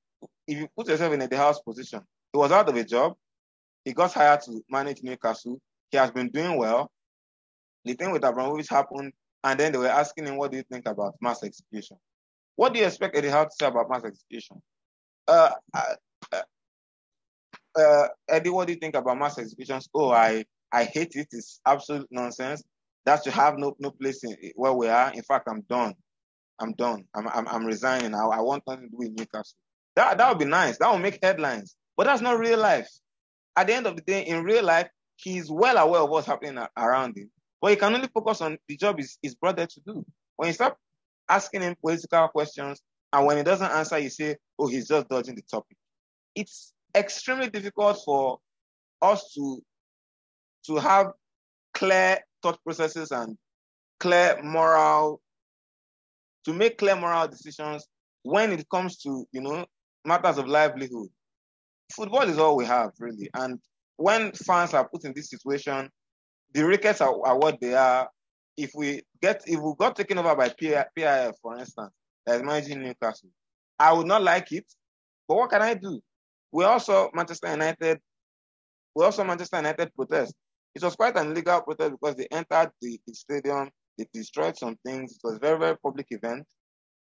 B: if you put yourself in Eddie Howe's position, he was out of a job. He got hired to manage Newcastle. He has been doing well. The thing with Abramovich happened, and then they were asking him, "What do you think about mass execution? What do you expect Eddie Howe to say about mass execution?" Uh, uh, uh, Eddie, what do you think about mass executions? Oh, I I hate it. It's absolute nonsense. That should have no no place in where we are. In fact, I'm done. I'm done. I'm I'm, I'm resigning. I, I want nothing to do with Newcastle. That that would be nice. That would make headlines. But that's not real life. At the end of the day, in real life, he's well aware of what's happening around him. But he can only focus on the job brought there to do. When you start asking him political questions, and when he doesn't answer, you say, oh, he's just dodging the topic. It's extremely difficult for us to, to have clear thought processes and clear moral, to make clear moral decisions when it comes to, you know, matters of livelihood football is all we have, really. And when fans are put in this situation, the Ricketts are, are what they are. If we get, if we got taken over by PIF, for instance, as managing Newcastle, I would not like it. But what can I do? We also Manchester United. We also Manchester United protest. It was quite an illegal protest because they entered the, the stadium, they destroyed some things. It was a very, very public event.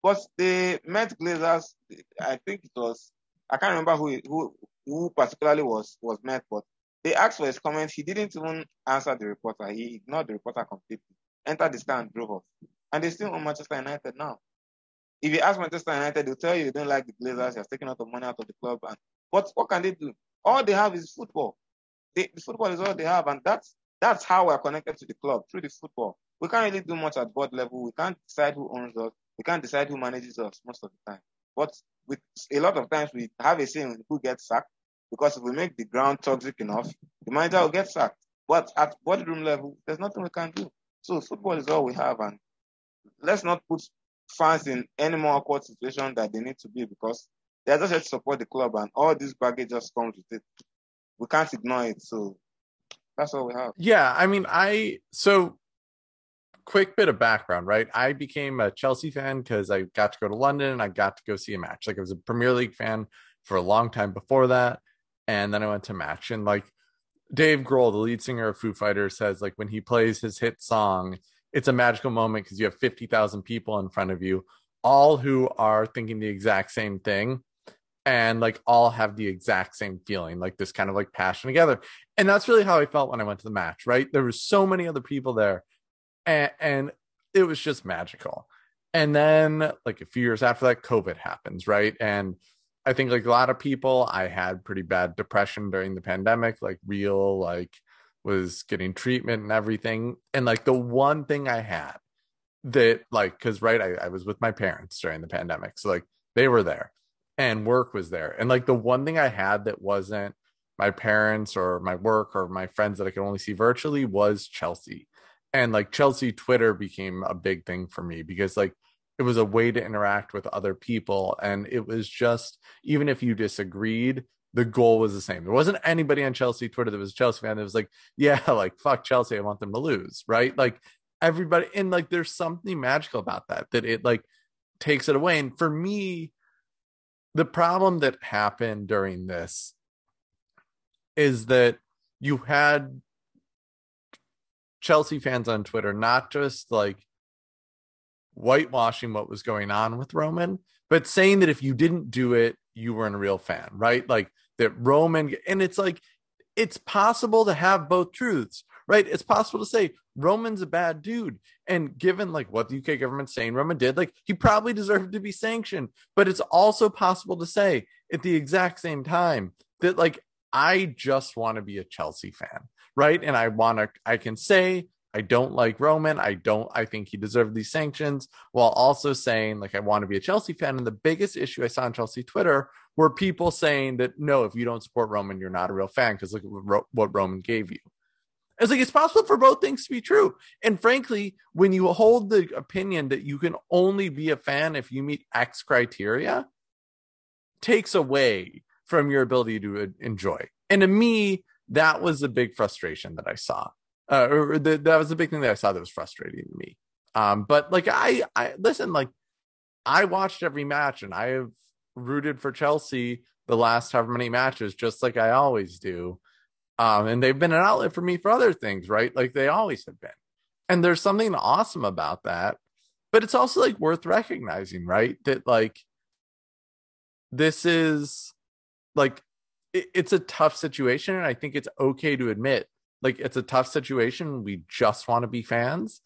B: But they met Glazers. I think it was I can't remember who who who particularly was was met, but they asked for his comment. He didn't even answer the reporter. He ignored the reporter completely. Entered the stand, drove off, and they're still on Manchester United now. If you ask Manchester United, they'll tell you they don't like the Glazers. You're taking out of money out of the club, and what what can they do? All they have is football. They, the football is all they have, and that's that's how we're connected to the club through the football. We can't really do much at board level. We can't decide who owns us. We can't decide who manages us most of the time. But with a lot of times we have a saying who gets sacked because if we make the ground toxic enough, the manager will get sacked. But at boardroom level, there's nothing we can do. So football is all we have, and let's not put fans in any more awkward situation that they need to be because they're just here to support the club, and all this baggage just comes with it. We can't ignore it. So that's all we have.
C: Yeah, I mean, I so quick bit of background, right? I became a Chelsea fan because I got to go to London and I got to go see a match. Like I was a Premier League fan for a long time before that. And then I went to match. And like Dave Grohl, the lead singer of Foo Fighters, says like when he plays his hit song, it's a magical moment because you have 50,000 people in front of you, all who are thinking the exact same thing and like all have the exact same feeling, like this kind of like passion together. And that's really how I felt when I went to the match, right? There was so many other people there and, and it was just magical. And then, like a few years after that, COVID happens, right? And I think, like a lot of people, I had pretty bad depression during the pandemic, like real, like was getting treatment and everything. And like the one thing I had that, like, because right, I, I was with my parents during the pandemic, so like they were there, and work was there, and like the one thing I had that wasn't my parents or my work or my friends that I could only see virtually was Chelsea and like Chelsea Twitter became a big thing for me because like it was a way to interact with other people and it was just even if you disagreed the goal was the same. There wasn't anybody on Chelsea Twitter that was a Chelsea fan that was like yeah like fuck Chelsea I want them to lose right? Like everybody and like there's something magical about that that it like takes it away. And for me the problem that happened during this is that you had Chelsea fans on Twitter, not just like whitewashing what was going on with Roman, but saying that if you didn't do it, you weren't a real fan, right? Like that Roman, and it's like, it's possible to have both truths, right? It's possible to say Roman's a bad dude. And given like what the UK government's saying Roman did, like he probably deserved to be sanctioned. But it's also possible to say at the exact same time that like I just want to be a Chelsea fan, right? And I want to, I can say I don't like Roman. I don't, I think he deserved these sanctions while also saying, like, I want to be a Chelsea fan. And the biggest issue I saw on Chelsea Twitter were people saying that, no, if you don't support Roman, you're not a real fan because look at what Roman gave you. It's like it's possible for both things to be true. And frankly, when you hold the opinion that you can only be a fan if you meet X criteria, takes away from your ability to uh, enjoy. And to me, that was a big frustration that I saw uh, or the, that was the big thing that I saw that was frustrating to me. Um, but like I, I listen, like I watched every match and I have rooted for Chelsea the last however many matches, just like I always do. Um, and they've been an outlet for me for other things, right? Like they always have been. And there's something awesome about that. But it's also like worth recognizing, right? That like this is like it, it's a tough situation. And I think it's okay to admit like it's a tough situation. We just want to be fans.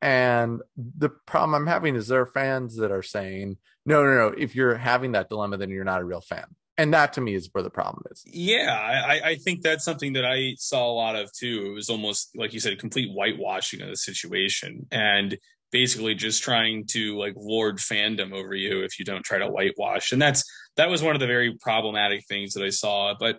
C: And the problem I'm having is there are fans that are saying, no, no, no, if you're having that dilemma, then you're not a real fan. And that to me is where the problem is.
A: Yeah, I, I think that's something that I saw a lot of too. It was almost like you said, complete whitewashing of the situation. And basically just trying to like lord fandom over you if you don't try to whitewash and that's that was one of the very problematic things that i saw but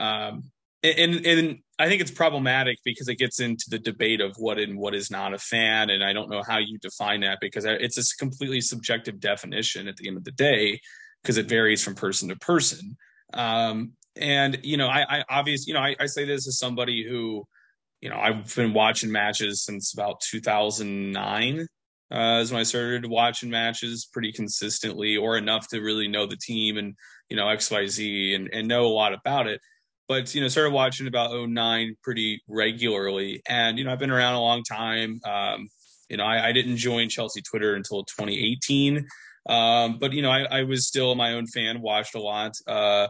A: um and and I think it's problematic because it gets into the debate of what and what is not a fan, and I don't know how you define that because it's a completely subjective definition at the end of the day because it varies from person to person. Um, and you know, I, I obviously, you know, I, I say this as somebody who, you know, I've been watching matches since about 2009. Uh, is when I started watching matches pretty consistently, or enough to really know the team and you know X Y Z and and know a lot about it. But you know started watching about 09 pretty regularly. And you know i've been around a long time. Um, you know I, I, didn't join chelsea twitter until 2018 um, but you know I, I, was still my own fan watched a lot. Uh,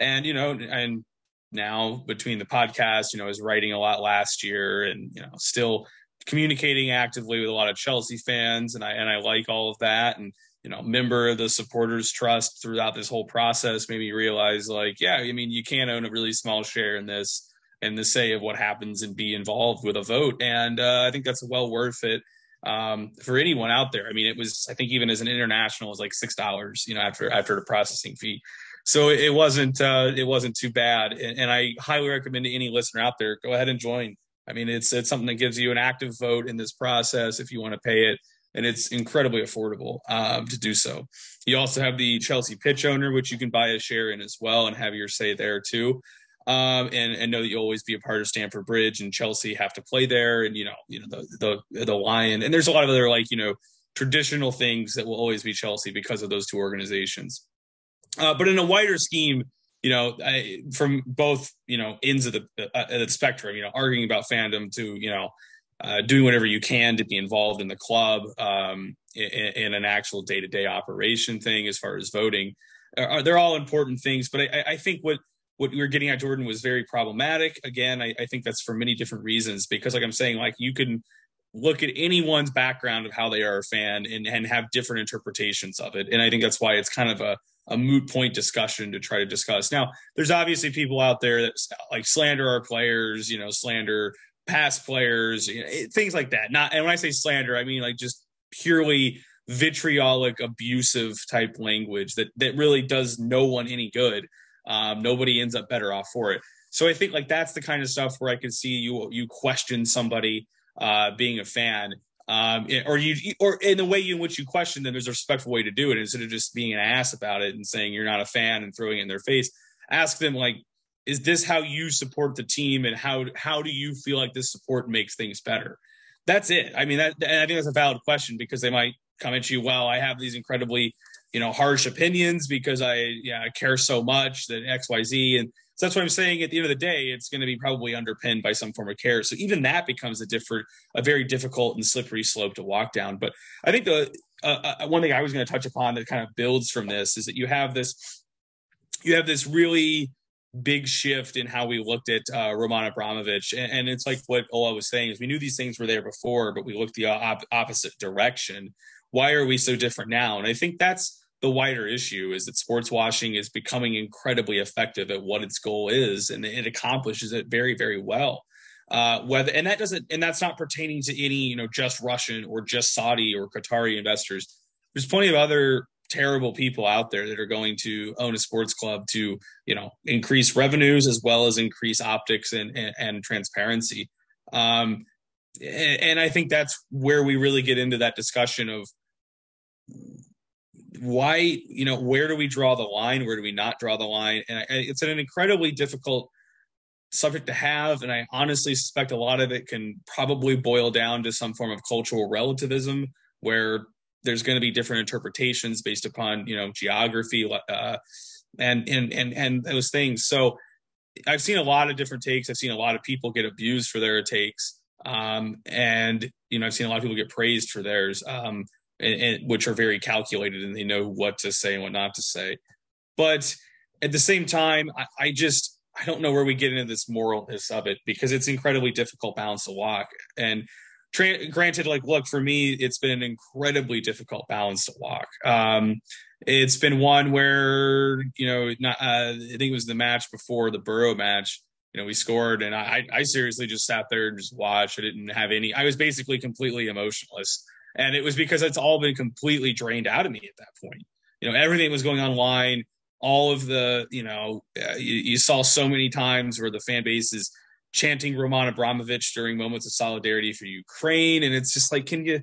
A: and you know and now between the podcast you know i was writing a lot last year and you know still communicating actively with a lot of chelsea fans and i and i like all of that. And you know member of the supporters trust throughout this whole process made me realize like yeah i mean you can't own a really small share in this and the say of what happens and be involved with a vote. And uh, i think that's well worth it um, for anyone out there. I mean it was i think even as an international it was like six dollars you know after after the processing fee. So it wasn't uh, it wasn't too bad. And, and i highly recommend to any listener out there go ahead and join i mean it's it's something that gives you an active vote in this process if you want to pay it and it's incredibly affordable um, to do so. You also have the Chelsea pitch owner, which you can buy a share in as well and have your say there too. Um, and, and know that you'll always be a part of Stamford Bridge and Chelsea have to play there and, you know, you know, the, the, the lion and there's a lot of other like, you know, traditional things that will always be Chelsea because of those two organizations. Uh, but in a wider scheme, you know, I, from both, you know, ends of the, uh, the spectrum, you know, arguing about fandom to, you know, uh, doing whatever you can to be involved in the club um, in, in, an actual day to day operation thing as far as voting. Uh, they're all important things, but I, I, think what what we were getting at Jordan was very problematic. Again, I, I think that's for many different reasons because, like I'm saying, like you can look at anyone's background of how they are a fan and, and have different interpretations of it. And I think that's why it's kind of a, a moot point discussion to try to discuss. Now, there's obviously people out there that like slander our players, you know, slander past players, you know, things like that. Not and when I say slander, I mean like just purely vitriolic, abusive type language that that really does no one any good. Um, nobody ends up better off for it. So I think like that's the kind of stuff where I can see you you question somebody uh, being a fan, um, or you or in the way in which you question them. There's a respectful way to do it instead of just being an ass about it and saying you're not a fan and throwing it in their face. Ask them like, is this how you support the team and how how do you feel like this support makes things better that's it i mean that i think that's a valid question because they might come at you well i have these incredibly you know harsh opinions because i yeah i care so much that xyz and so that's what i'm saying at the end of the day it's going to be probably underpinned by some form of care so even that becomes a different a very difficult and slippery slope to walk down but i think the uh, uh, one thing i was going to touch upon that kind of builds from this is that you have this you have this really big shift in how we looked at uh, Roman Abramovich. And, and, it's like what Ola was saying is we knew these things were there before, but we looked the op- opposite direction. Why are we so different now? And I think that's the wider issue is that sports washing is becoming incredibly effective at what its goal is, and it accomplishes it very, very well. Uh, whether and that doesn't and that's not pertaining to any you know just Russian or just Saudi or Qatari investors. There's plenty of other terrible people out there that are going to own a sports club to you know increase revenues as well as increase optics and and, and transparency um, and, and, i think that's where we really get into that discussion of why you know where do we draw the line where do we not draw the line and I, it's an incredibly difficult subject to have and i honestly suspect a lot of it can probably boil down to some form of cultural relativism where there's going to be different interpretations based upon you know geography uh, and and and and those things. So I've seen a lot of different takes. I've seen a lot of people get abused for their takes, um, and you know I've seen a lot of people get praised for theirs, um, and, and, which are very calculated and they know what to say and what not to say. But at the same time, I, I just I don't know where we get into this moralness of it because it's incredibly difficult balance to walk and tra- granted, like, look, for me, it's been an incredibly difficult balance to walk. Um, it's been one where, you know, not, uh, I think it was the match before the Boro match. You know, we scored, and I, I seriously just sat there and just watched. I didn't have any. I was basically completely emotionless, and it was because it's all been completely drained out of me at that point. You know, everything was going online. All of the, you know, uh, you, you saw so many times where the fan base is chanting Roman Abramovich during moments of solidarity for Ukraine. And it's just like, can you,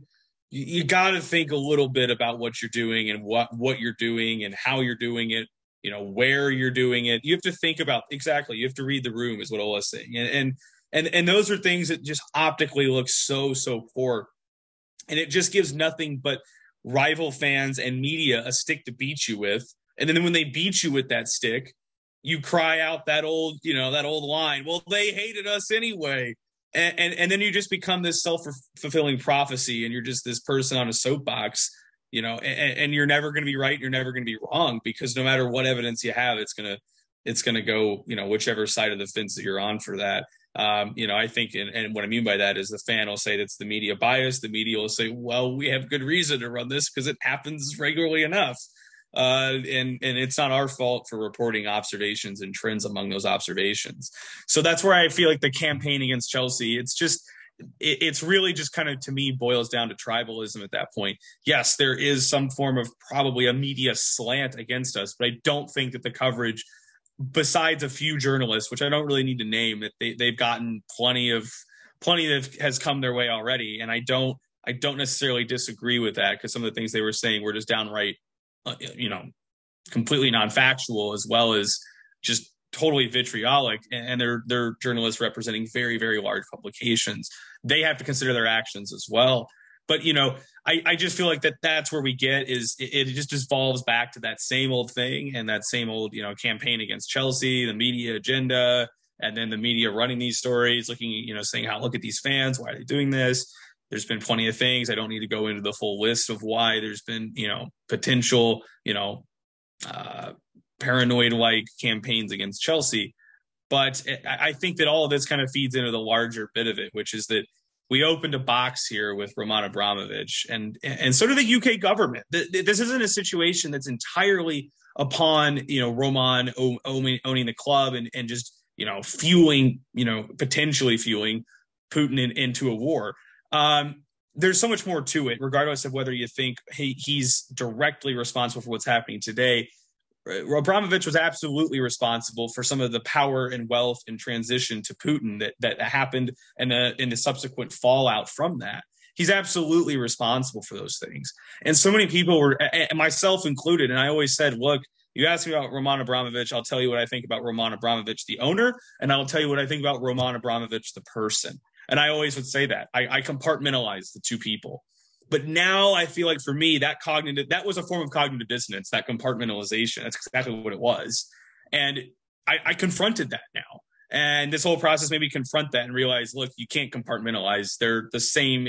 A: you, got to think a little bit about what you're doing and what, what you're doing and how you're doing it, you know, where you're doing it. You have to think about exactly, you have to read the room is what Ola's saying. And, and, and, and those are things that just optically look so, so poor. And it just gives nothing but rival fans and media a stick to beat you with. And then when they beat you with that stick, you cry out that old, you know, that old line. Well, they hated us anyway. And, and, and then you just become this self fulfilling prophecy, and you're just this person on a soapbox, you know, and, and you're never going to be right. You're never going to be wrong because no matter what evidence you have, it's gonna it's gonna go, you know, whichever side of the fence that you're on for that. Um, you know, I think, and, and, what I mean by that is the fan will say that's the media bias. The media will say, well, we have good reason to run this because it happens regularly enough uh, and and it's not our fault for reporting observations and trends among those observations. So that's where I feel like the campaign against Chelsea, it's just it, it's really just kind of to me boils down to tribalism at that point. Yes, there is some form of probably a media slant against us, but I don't think that the coverage besides a few journalists, which I don't really need to name, that they, they've gotten plenty of plenty that has come their way already. And I don't I don't necessarily disagree with that because some of the things they were saying were just downright uh, you know, completely non-factual as well as just totally vitriolic. And they're they're journalists representing very very large publications. They have to consider their actions as well. But you know i i just feel like that that's where we get is it, it just devolves back to that same old thing and that same old you know campaign against chelsea the media agenda and then the media running these stories looking you know saying how look at these fans why are they doing this there's been plenty of things. I don't need to go into the full list of why there's been, you know, potential, you know, uh, paranoid like campaigns against Chelsea. But I think that all of this kind of feeds into the larger bit of it, which is that we opened a box here with Roman Abramovich, and and so did the UK government. This isn't a situation that's entirely upon you know Roman owning the club and and just you know fueling you know potentially fueling Putin in, into a war. Um, there's so much more to it, regardless of whether you think he, he's directly responsible for what's happening today. Abramovich was absolutely responsible for some of the power and wealth and transition to Putin that that happened and the in the subsequent fallout from that. He's absolutely responsible for those things. And so many people were, myself included, and I always said, look, you ask me about Roman Abramovich, I'll tell you what I think about Roman Abramovich, the owner, and I'll tell you what I think about Roman Abramovich, the person. And I always would say that I, I compartmentalize the two people. But now I feel like for me, that cognitive, that was a form of cognitive dissonance, that compartmentalization. That's exactly what it was. And I, I confronted that now. And this whole process made me confront that and realize, look, you can't compartmentalize. They're the same.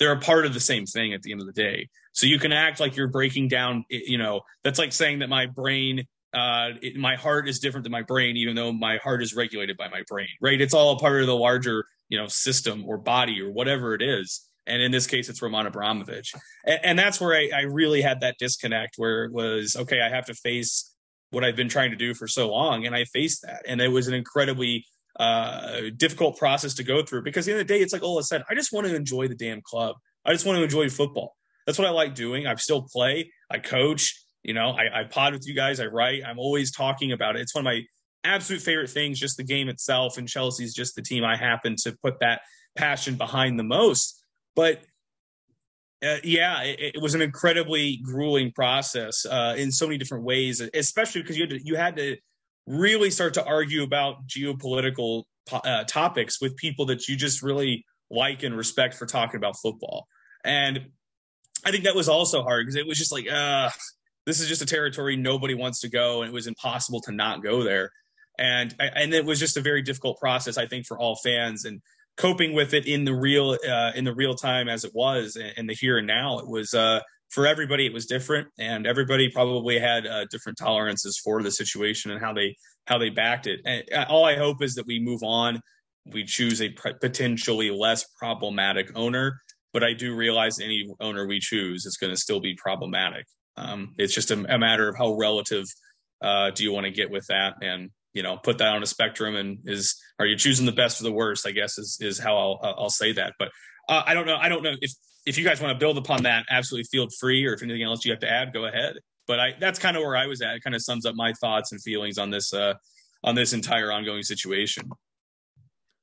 A: They're a part of the same thing at the end of the day. So you can act like you're breaking down. You know, that's like saying that my brain uh, it, my heart is different than my brain, even though my heart is regulated by my brain, right? It's all a part of the larger, you know, system or body or whatever it is. And in this case, it's Roman Abramovich. And, and that's where I, I really had that disconnect where it was, okay, I have to face what I've been trying to do for so long. And I faced that. And it was an incredibly uh, difficult process to go through because at the end of the day, it's like Ola said, I just want to enjoy the damn club. I just want to enjoy football. That's what I like doing. I still play, I coach, you know, I, I pod with you guys, I write, I'm always talking about it. It's one of my absolute favorite things, just the game itself. And Chelsea's just the team I happen to put that passion behind the most. But uh, yeah, it, it, was an incredibly grueling process uh, in so many different ways, especially because you had to, you had to really start to argue about geopolitical uh, topics with people that you just really like and respect for talking about football. And I think that was also hard because it was just like, uh, this is just a territory nobody wants to go, and it was impossible to not go there. And and it was just a very difficult process, I think, for all fans. And coping with it in the real uh, in the real time as it was in the here and now. It was uh, for everybody it was different and everybody probably had uh, different tolerances for the situation and how they how they backed it. And uh, all i hope is that we move on. We choose a potentially less problematic owner but i do realize any owner we choose is going to still be problematic. Um, it's just a, a, matter of how relative uh, do you want to get with that and you know put that on a spectrum and is are you choosing the best or the worst i guess is is how i'll i'll say that. But uh, i don't know i don't know if if you guys want to build upon that absolutely feel free or if anything else you have to add go ahead. But i that's kind of where i was at. It kind of sums up my thoughts and feelings on this uh on this entire ongoing situation.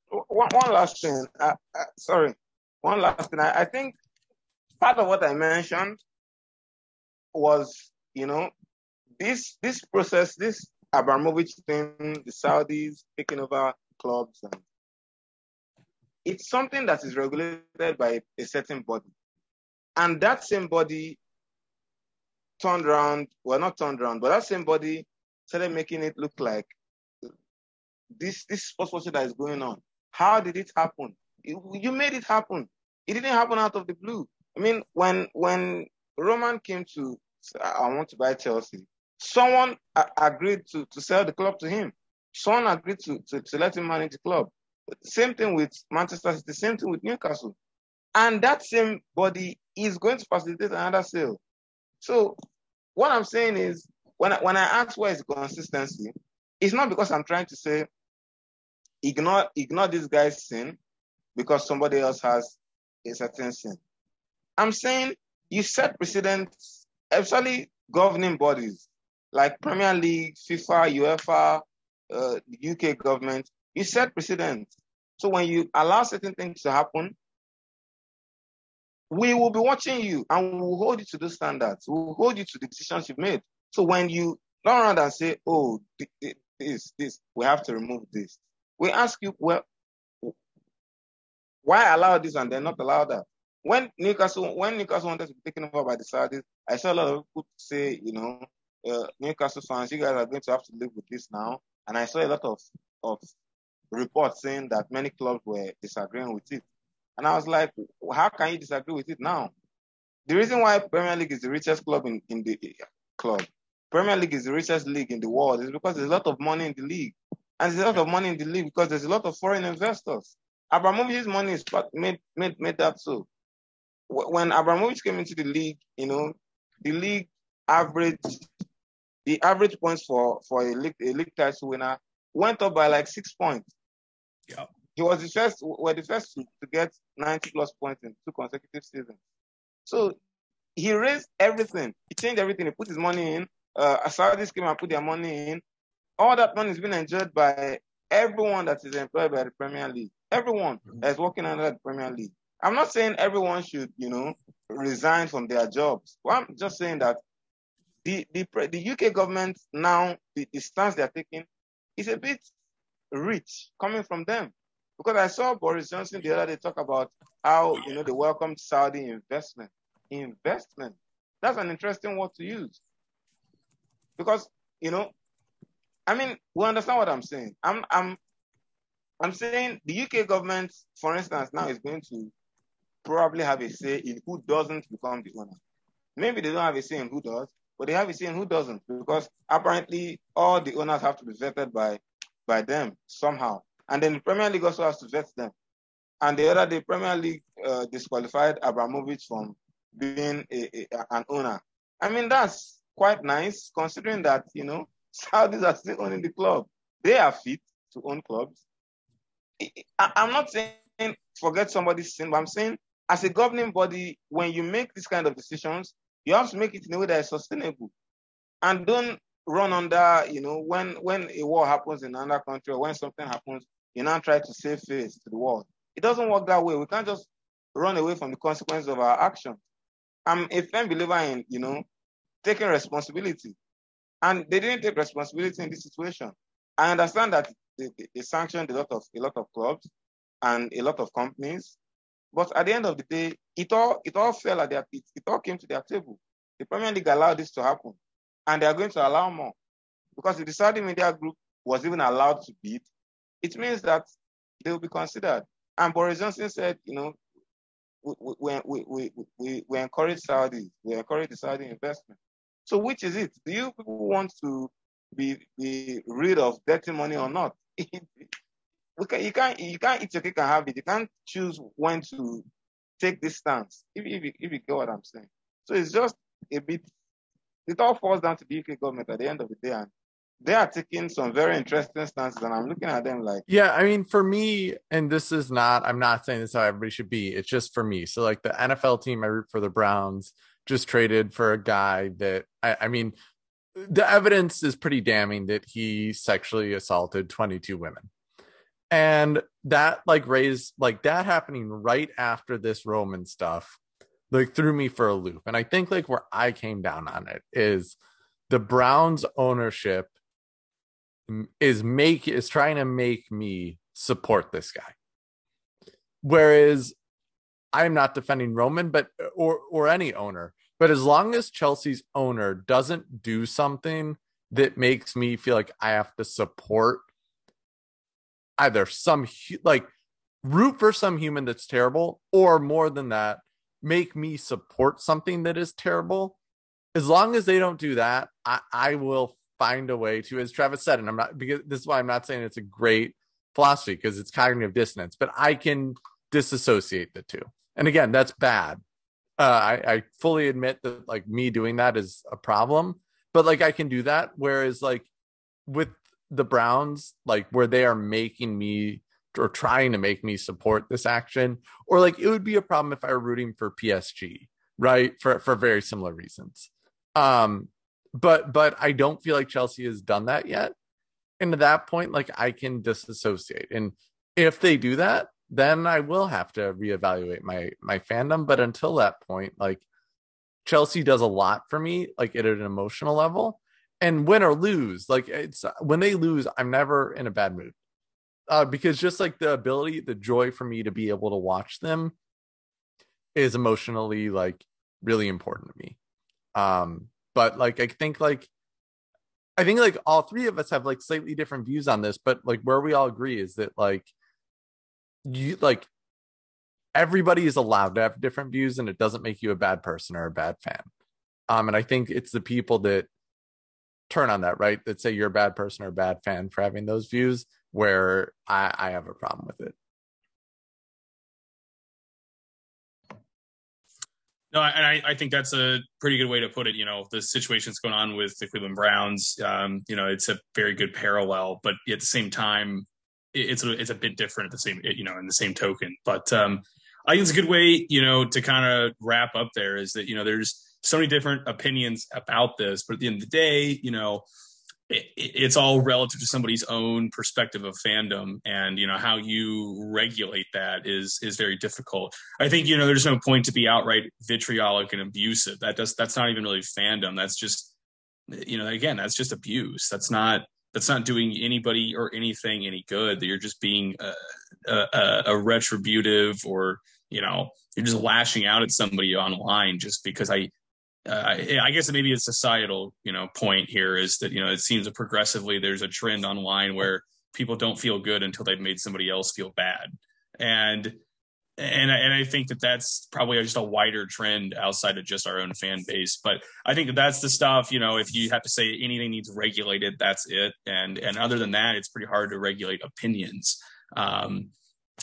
B: One, one last thing uh, uh, sorry one last thing. I, I think part of what i mentioned was you know this this process this Abramovich thing, the Saudis taking over clubs, and it's something that is regulated by a certain body. And that same body turned around, well, not turned around, but that same body started making it look like this this sports that is going on. How did it happen? You made it happen. It didn't happen out of the blue. I mean, when when Roman came to, I want to buy Chelsea. Someone a- agreed to, to sell the club to him. Someone agreed to, to, to let him manage the club. Same thing with Manchester City, same thing with Newcastle. And that same body is going to facilitate another sale. So what I'm saying is when I, when I ask where is consistency, it's not because I'm trying to say ignore ignore this guy's sin because somebody else has a certain sin. I'm saying you set precedents, especially governing bodies like Premier League, FIFA, UEFA, uh, the UK government, you set precedent. So when you allow certain things to happen, we will be watching you and we will hold you to those standards. We will hold you to the decisions you've made. So when you turn around and say, oh, this, this, we have to remove this, we ask you, well, why allow this and then not allow that? When Newcastle, when Newcastle wanted to be taken over by the Saudis, I saw a lot of people say, you know, uh, Newcastle fans, you guys are going to have to live with this now. And I saw a lot of, of reports saying that many clubs were disagreeing with it. And I was like, how can you disagree with it now? The reason why Premier League is the richest club in, in the club, Premier League is the richest league in the world, is because there's a lot of money in the league. And there's a lot of money in the league because there's a lot of foreign investors. Abramovich's money is made, made, made that so. When Abramovich came into the league, you know, the league averaged the average points for for a league, a league title winner went up by like six points.
A: Yeah.
B: He was the first, were the first to, to get 90 plus points in two consecutive seasons. So he raised everything. He changed everything. He put his money in. Uh, Saudis came and put their money in. All that money is being enjoyed by everyone that is employed by the Premier League. Everyone mm-hmm. that is working under the Premier League. I'm not saying everyone should, you know, resign from their jobs. Well, I'm just saying that the, the, UK government now, the, the stance they're taking is a bit rich coming from them. Because I saw Boris Johnson the other day talk about how, you know, they welcomed Saudi investment. Investment. That's an interesting word to use. Because, you know, I mean, we understand what I'm saying. I'm, I'm, I'm saying the UK government, for instance, now is going to probably have a say in who doesn't become the owner. Maybe they don't have a say in who does, but they have a say in who doesn't, because apparently all the owners have to be vetted by by them somehow. And then the Premier League also has to vet them. And the other day, Premier League uh, disqualified Abramovich from being a, a, an owner. I mean, that's quite nice considering that, you know, Saudis are still owning the club. They are fit to own clubs. I, I'm not saying forget somebody's sin, but I'm saying as a governing body, when you make these kind of decisions, you have to make it in a way that is sustainable. And don't run under, you know, when when a war happens in another country or when something happens, you now try to save face to the world. It doesn't work that way. We can't just run away from the consequences of our actions. I'm a firm believer in, you know, taking responsibility. And they didn't take responsibility in this situation. I understand that they, they, they sanctioned a lot of a lot of clubs and a lot of companies, but at the end of the day, it all it all fell at their it, it all came to their table. The Premier League allowed this to happen, and they are going to allow more because if the Saudi media group was even allowed to bid, it means that they will be considered. And Boris Johnson said, you know, we, we, we, we, we encourage Saudi, we encourage the Saudi investment. So which is it? Do you people want to be, be rid of dirty money or not? we can, you can't you can't eat your cake and have it. You can't choose when to take this stance. If, if, you, if you get what I'm saying. So it's just a bit. It all falls down to the UK government at the end of the day, and they are taking some very interesting stances, and I'm looking at them like.
C: Yeah, I mean, for me, and this is not. I'm not saying this how everybody should be. It's just for me. So, like the NFL team, I root for the Browns. Just traded for a guy that I, I mean, the evidence is pretty damning that he sexually assaulted 22 women and that like raised like that happening right after this roman stuff like threw me for a loop. And i think like where i came down on it is the browns ownership is make is trying to make me support this guy. Whereas i'm not defending roman but or or any owner. But as long as chelsea's owner doesn't do something that makes me feel like i have to support either some like root for some human that's terrible or more than that make me support something that is terrible. As long as they don't do that i, I will find a way to as travis said and i'm not because this is why i'm not saying it's a great philosophy because it's cognitive dissonance but i can disassociate the two. And again that's bad. Uh, I, I fully admit that like me doing that is a problem but like i can do that. Whereas like with the Browns, like where they are making me or trying to make me support this action, or like it would be a problem if I were rooting for PSG, right? For for very similar reasons. Um, but but I don't feel like Chelsea has done that yet. And at that point, like I can disassociate. And if they do that, then I will have to reevaluate my my fandom. But until that point, like Chelsea does a lot for me, like at an emotional level and win or lose like it's when they lose i'm never in a bad mood. Uh, because just like the ability the joy for me to be able to watch them is emotionally like really important to me. Um but like i think like i think like all three of us have like slightly different views on this but like where we all agree is that like you like everybody is allowed to have different views and it doesn't make you a bad person or a bad fan. Um and i think it's the people that turn on that, right? That say you're a bad person or a bad fan for having those views, where I, I have a problem with it.
A: No, and I, I think that's a pretty good way to put it. You know, the situation's going on with the Cleveland Browns. Um, you know, it's a very good parallel, but at the same time, it's a, it's a bit different at the same, you know, in the same token. But um, I think it's a good way, you know, to kind of wrap up there is that, you know, there's so many different opinions about this, but at the end of the day, you know, it, it's all relative to somebody's own perspective of fandom, and you know how you regulate that is is very difficult. I think you know there's no point to be outright vitriolic and abusive. That does that's not even really fandom. That's just you know again that's just abuse. That's not that's not doing anybody or anything any good. That you're just being uh, a, a, a retributive or you know you're just lashing out at somebody online just because I uh, I guess maybe a societal, you know, point here is that you know it seems that progressively there's a trend online where people don't feel good until they've made somebody else feel bad, and and I, and I think that that's probably just a wider trend outside of just our own fan base. But I think that that's the stuff. You know, if you have to say anything needs regulated, that's it. And and other than that, it's pretty hard to regulate opinions um,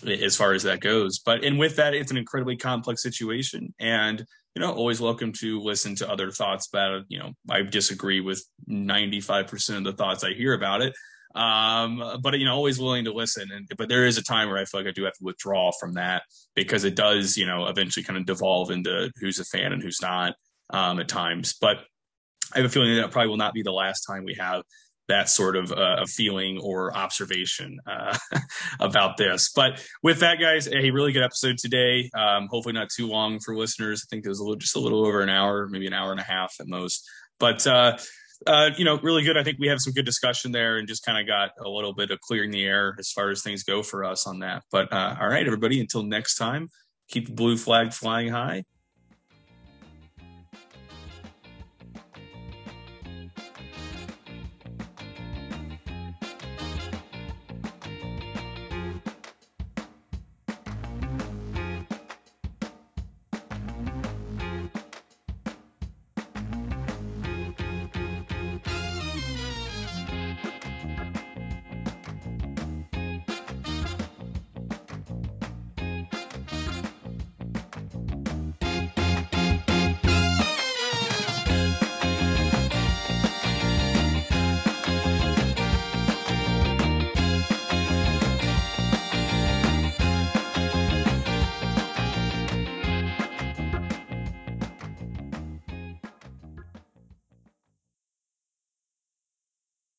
A: as far as that goes. But and with that, it's an incredibly complex situation. And you know, always welcome to listen to other thoughts about it. You know, I disagree with ninety five percent of the thoughts I hear about it. Um, but you know, always willing to listen. And but there is a time where I feel like I do have to withdraw from that because it does, you know, eventually kind of devolve into who's a fan and who's not um, at times. But I have a feeling that probably will not be the last time we have that sort of uh, feeling or observation uh, about this. But with that, guys, a really good episode today. Um, hopefully, not too long for listeners. I think it was a little, just a little over an hour, maybe an hour and a half at most. But uh, uh, you know, really good. I think we have some good discussion there and just kind of got a little bit of clearing the air as far as things go for us on that. But uh, all right, everybody, until next time, keep the blue flag flying high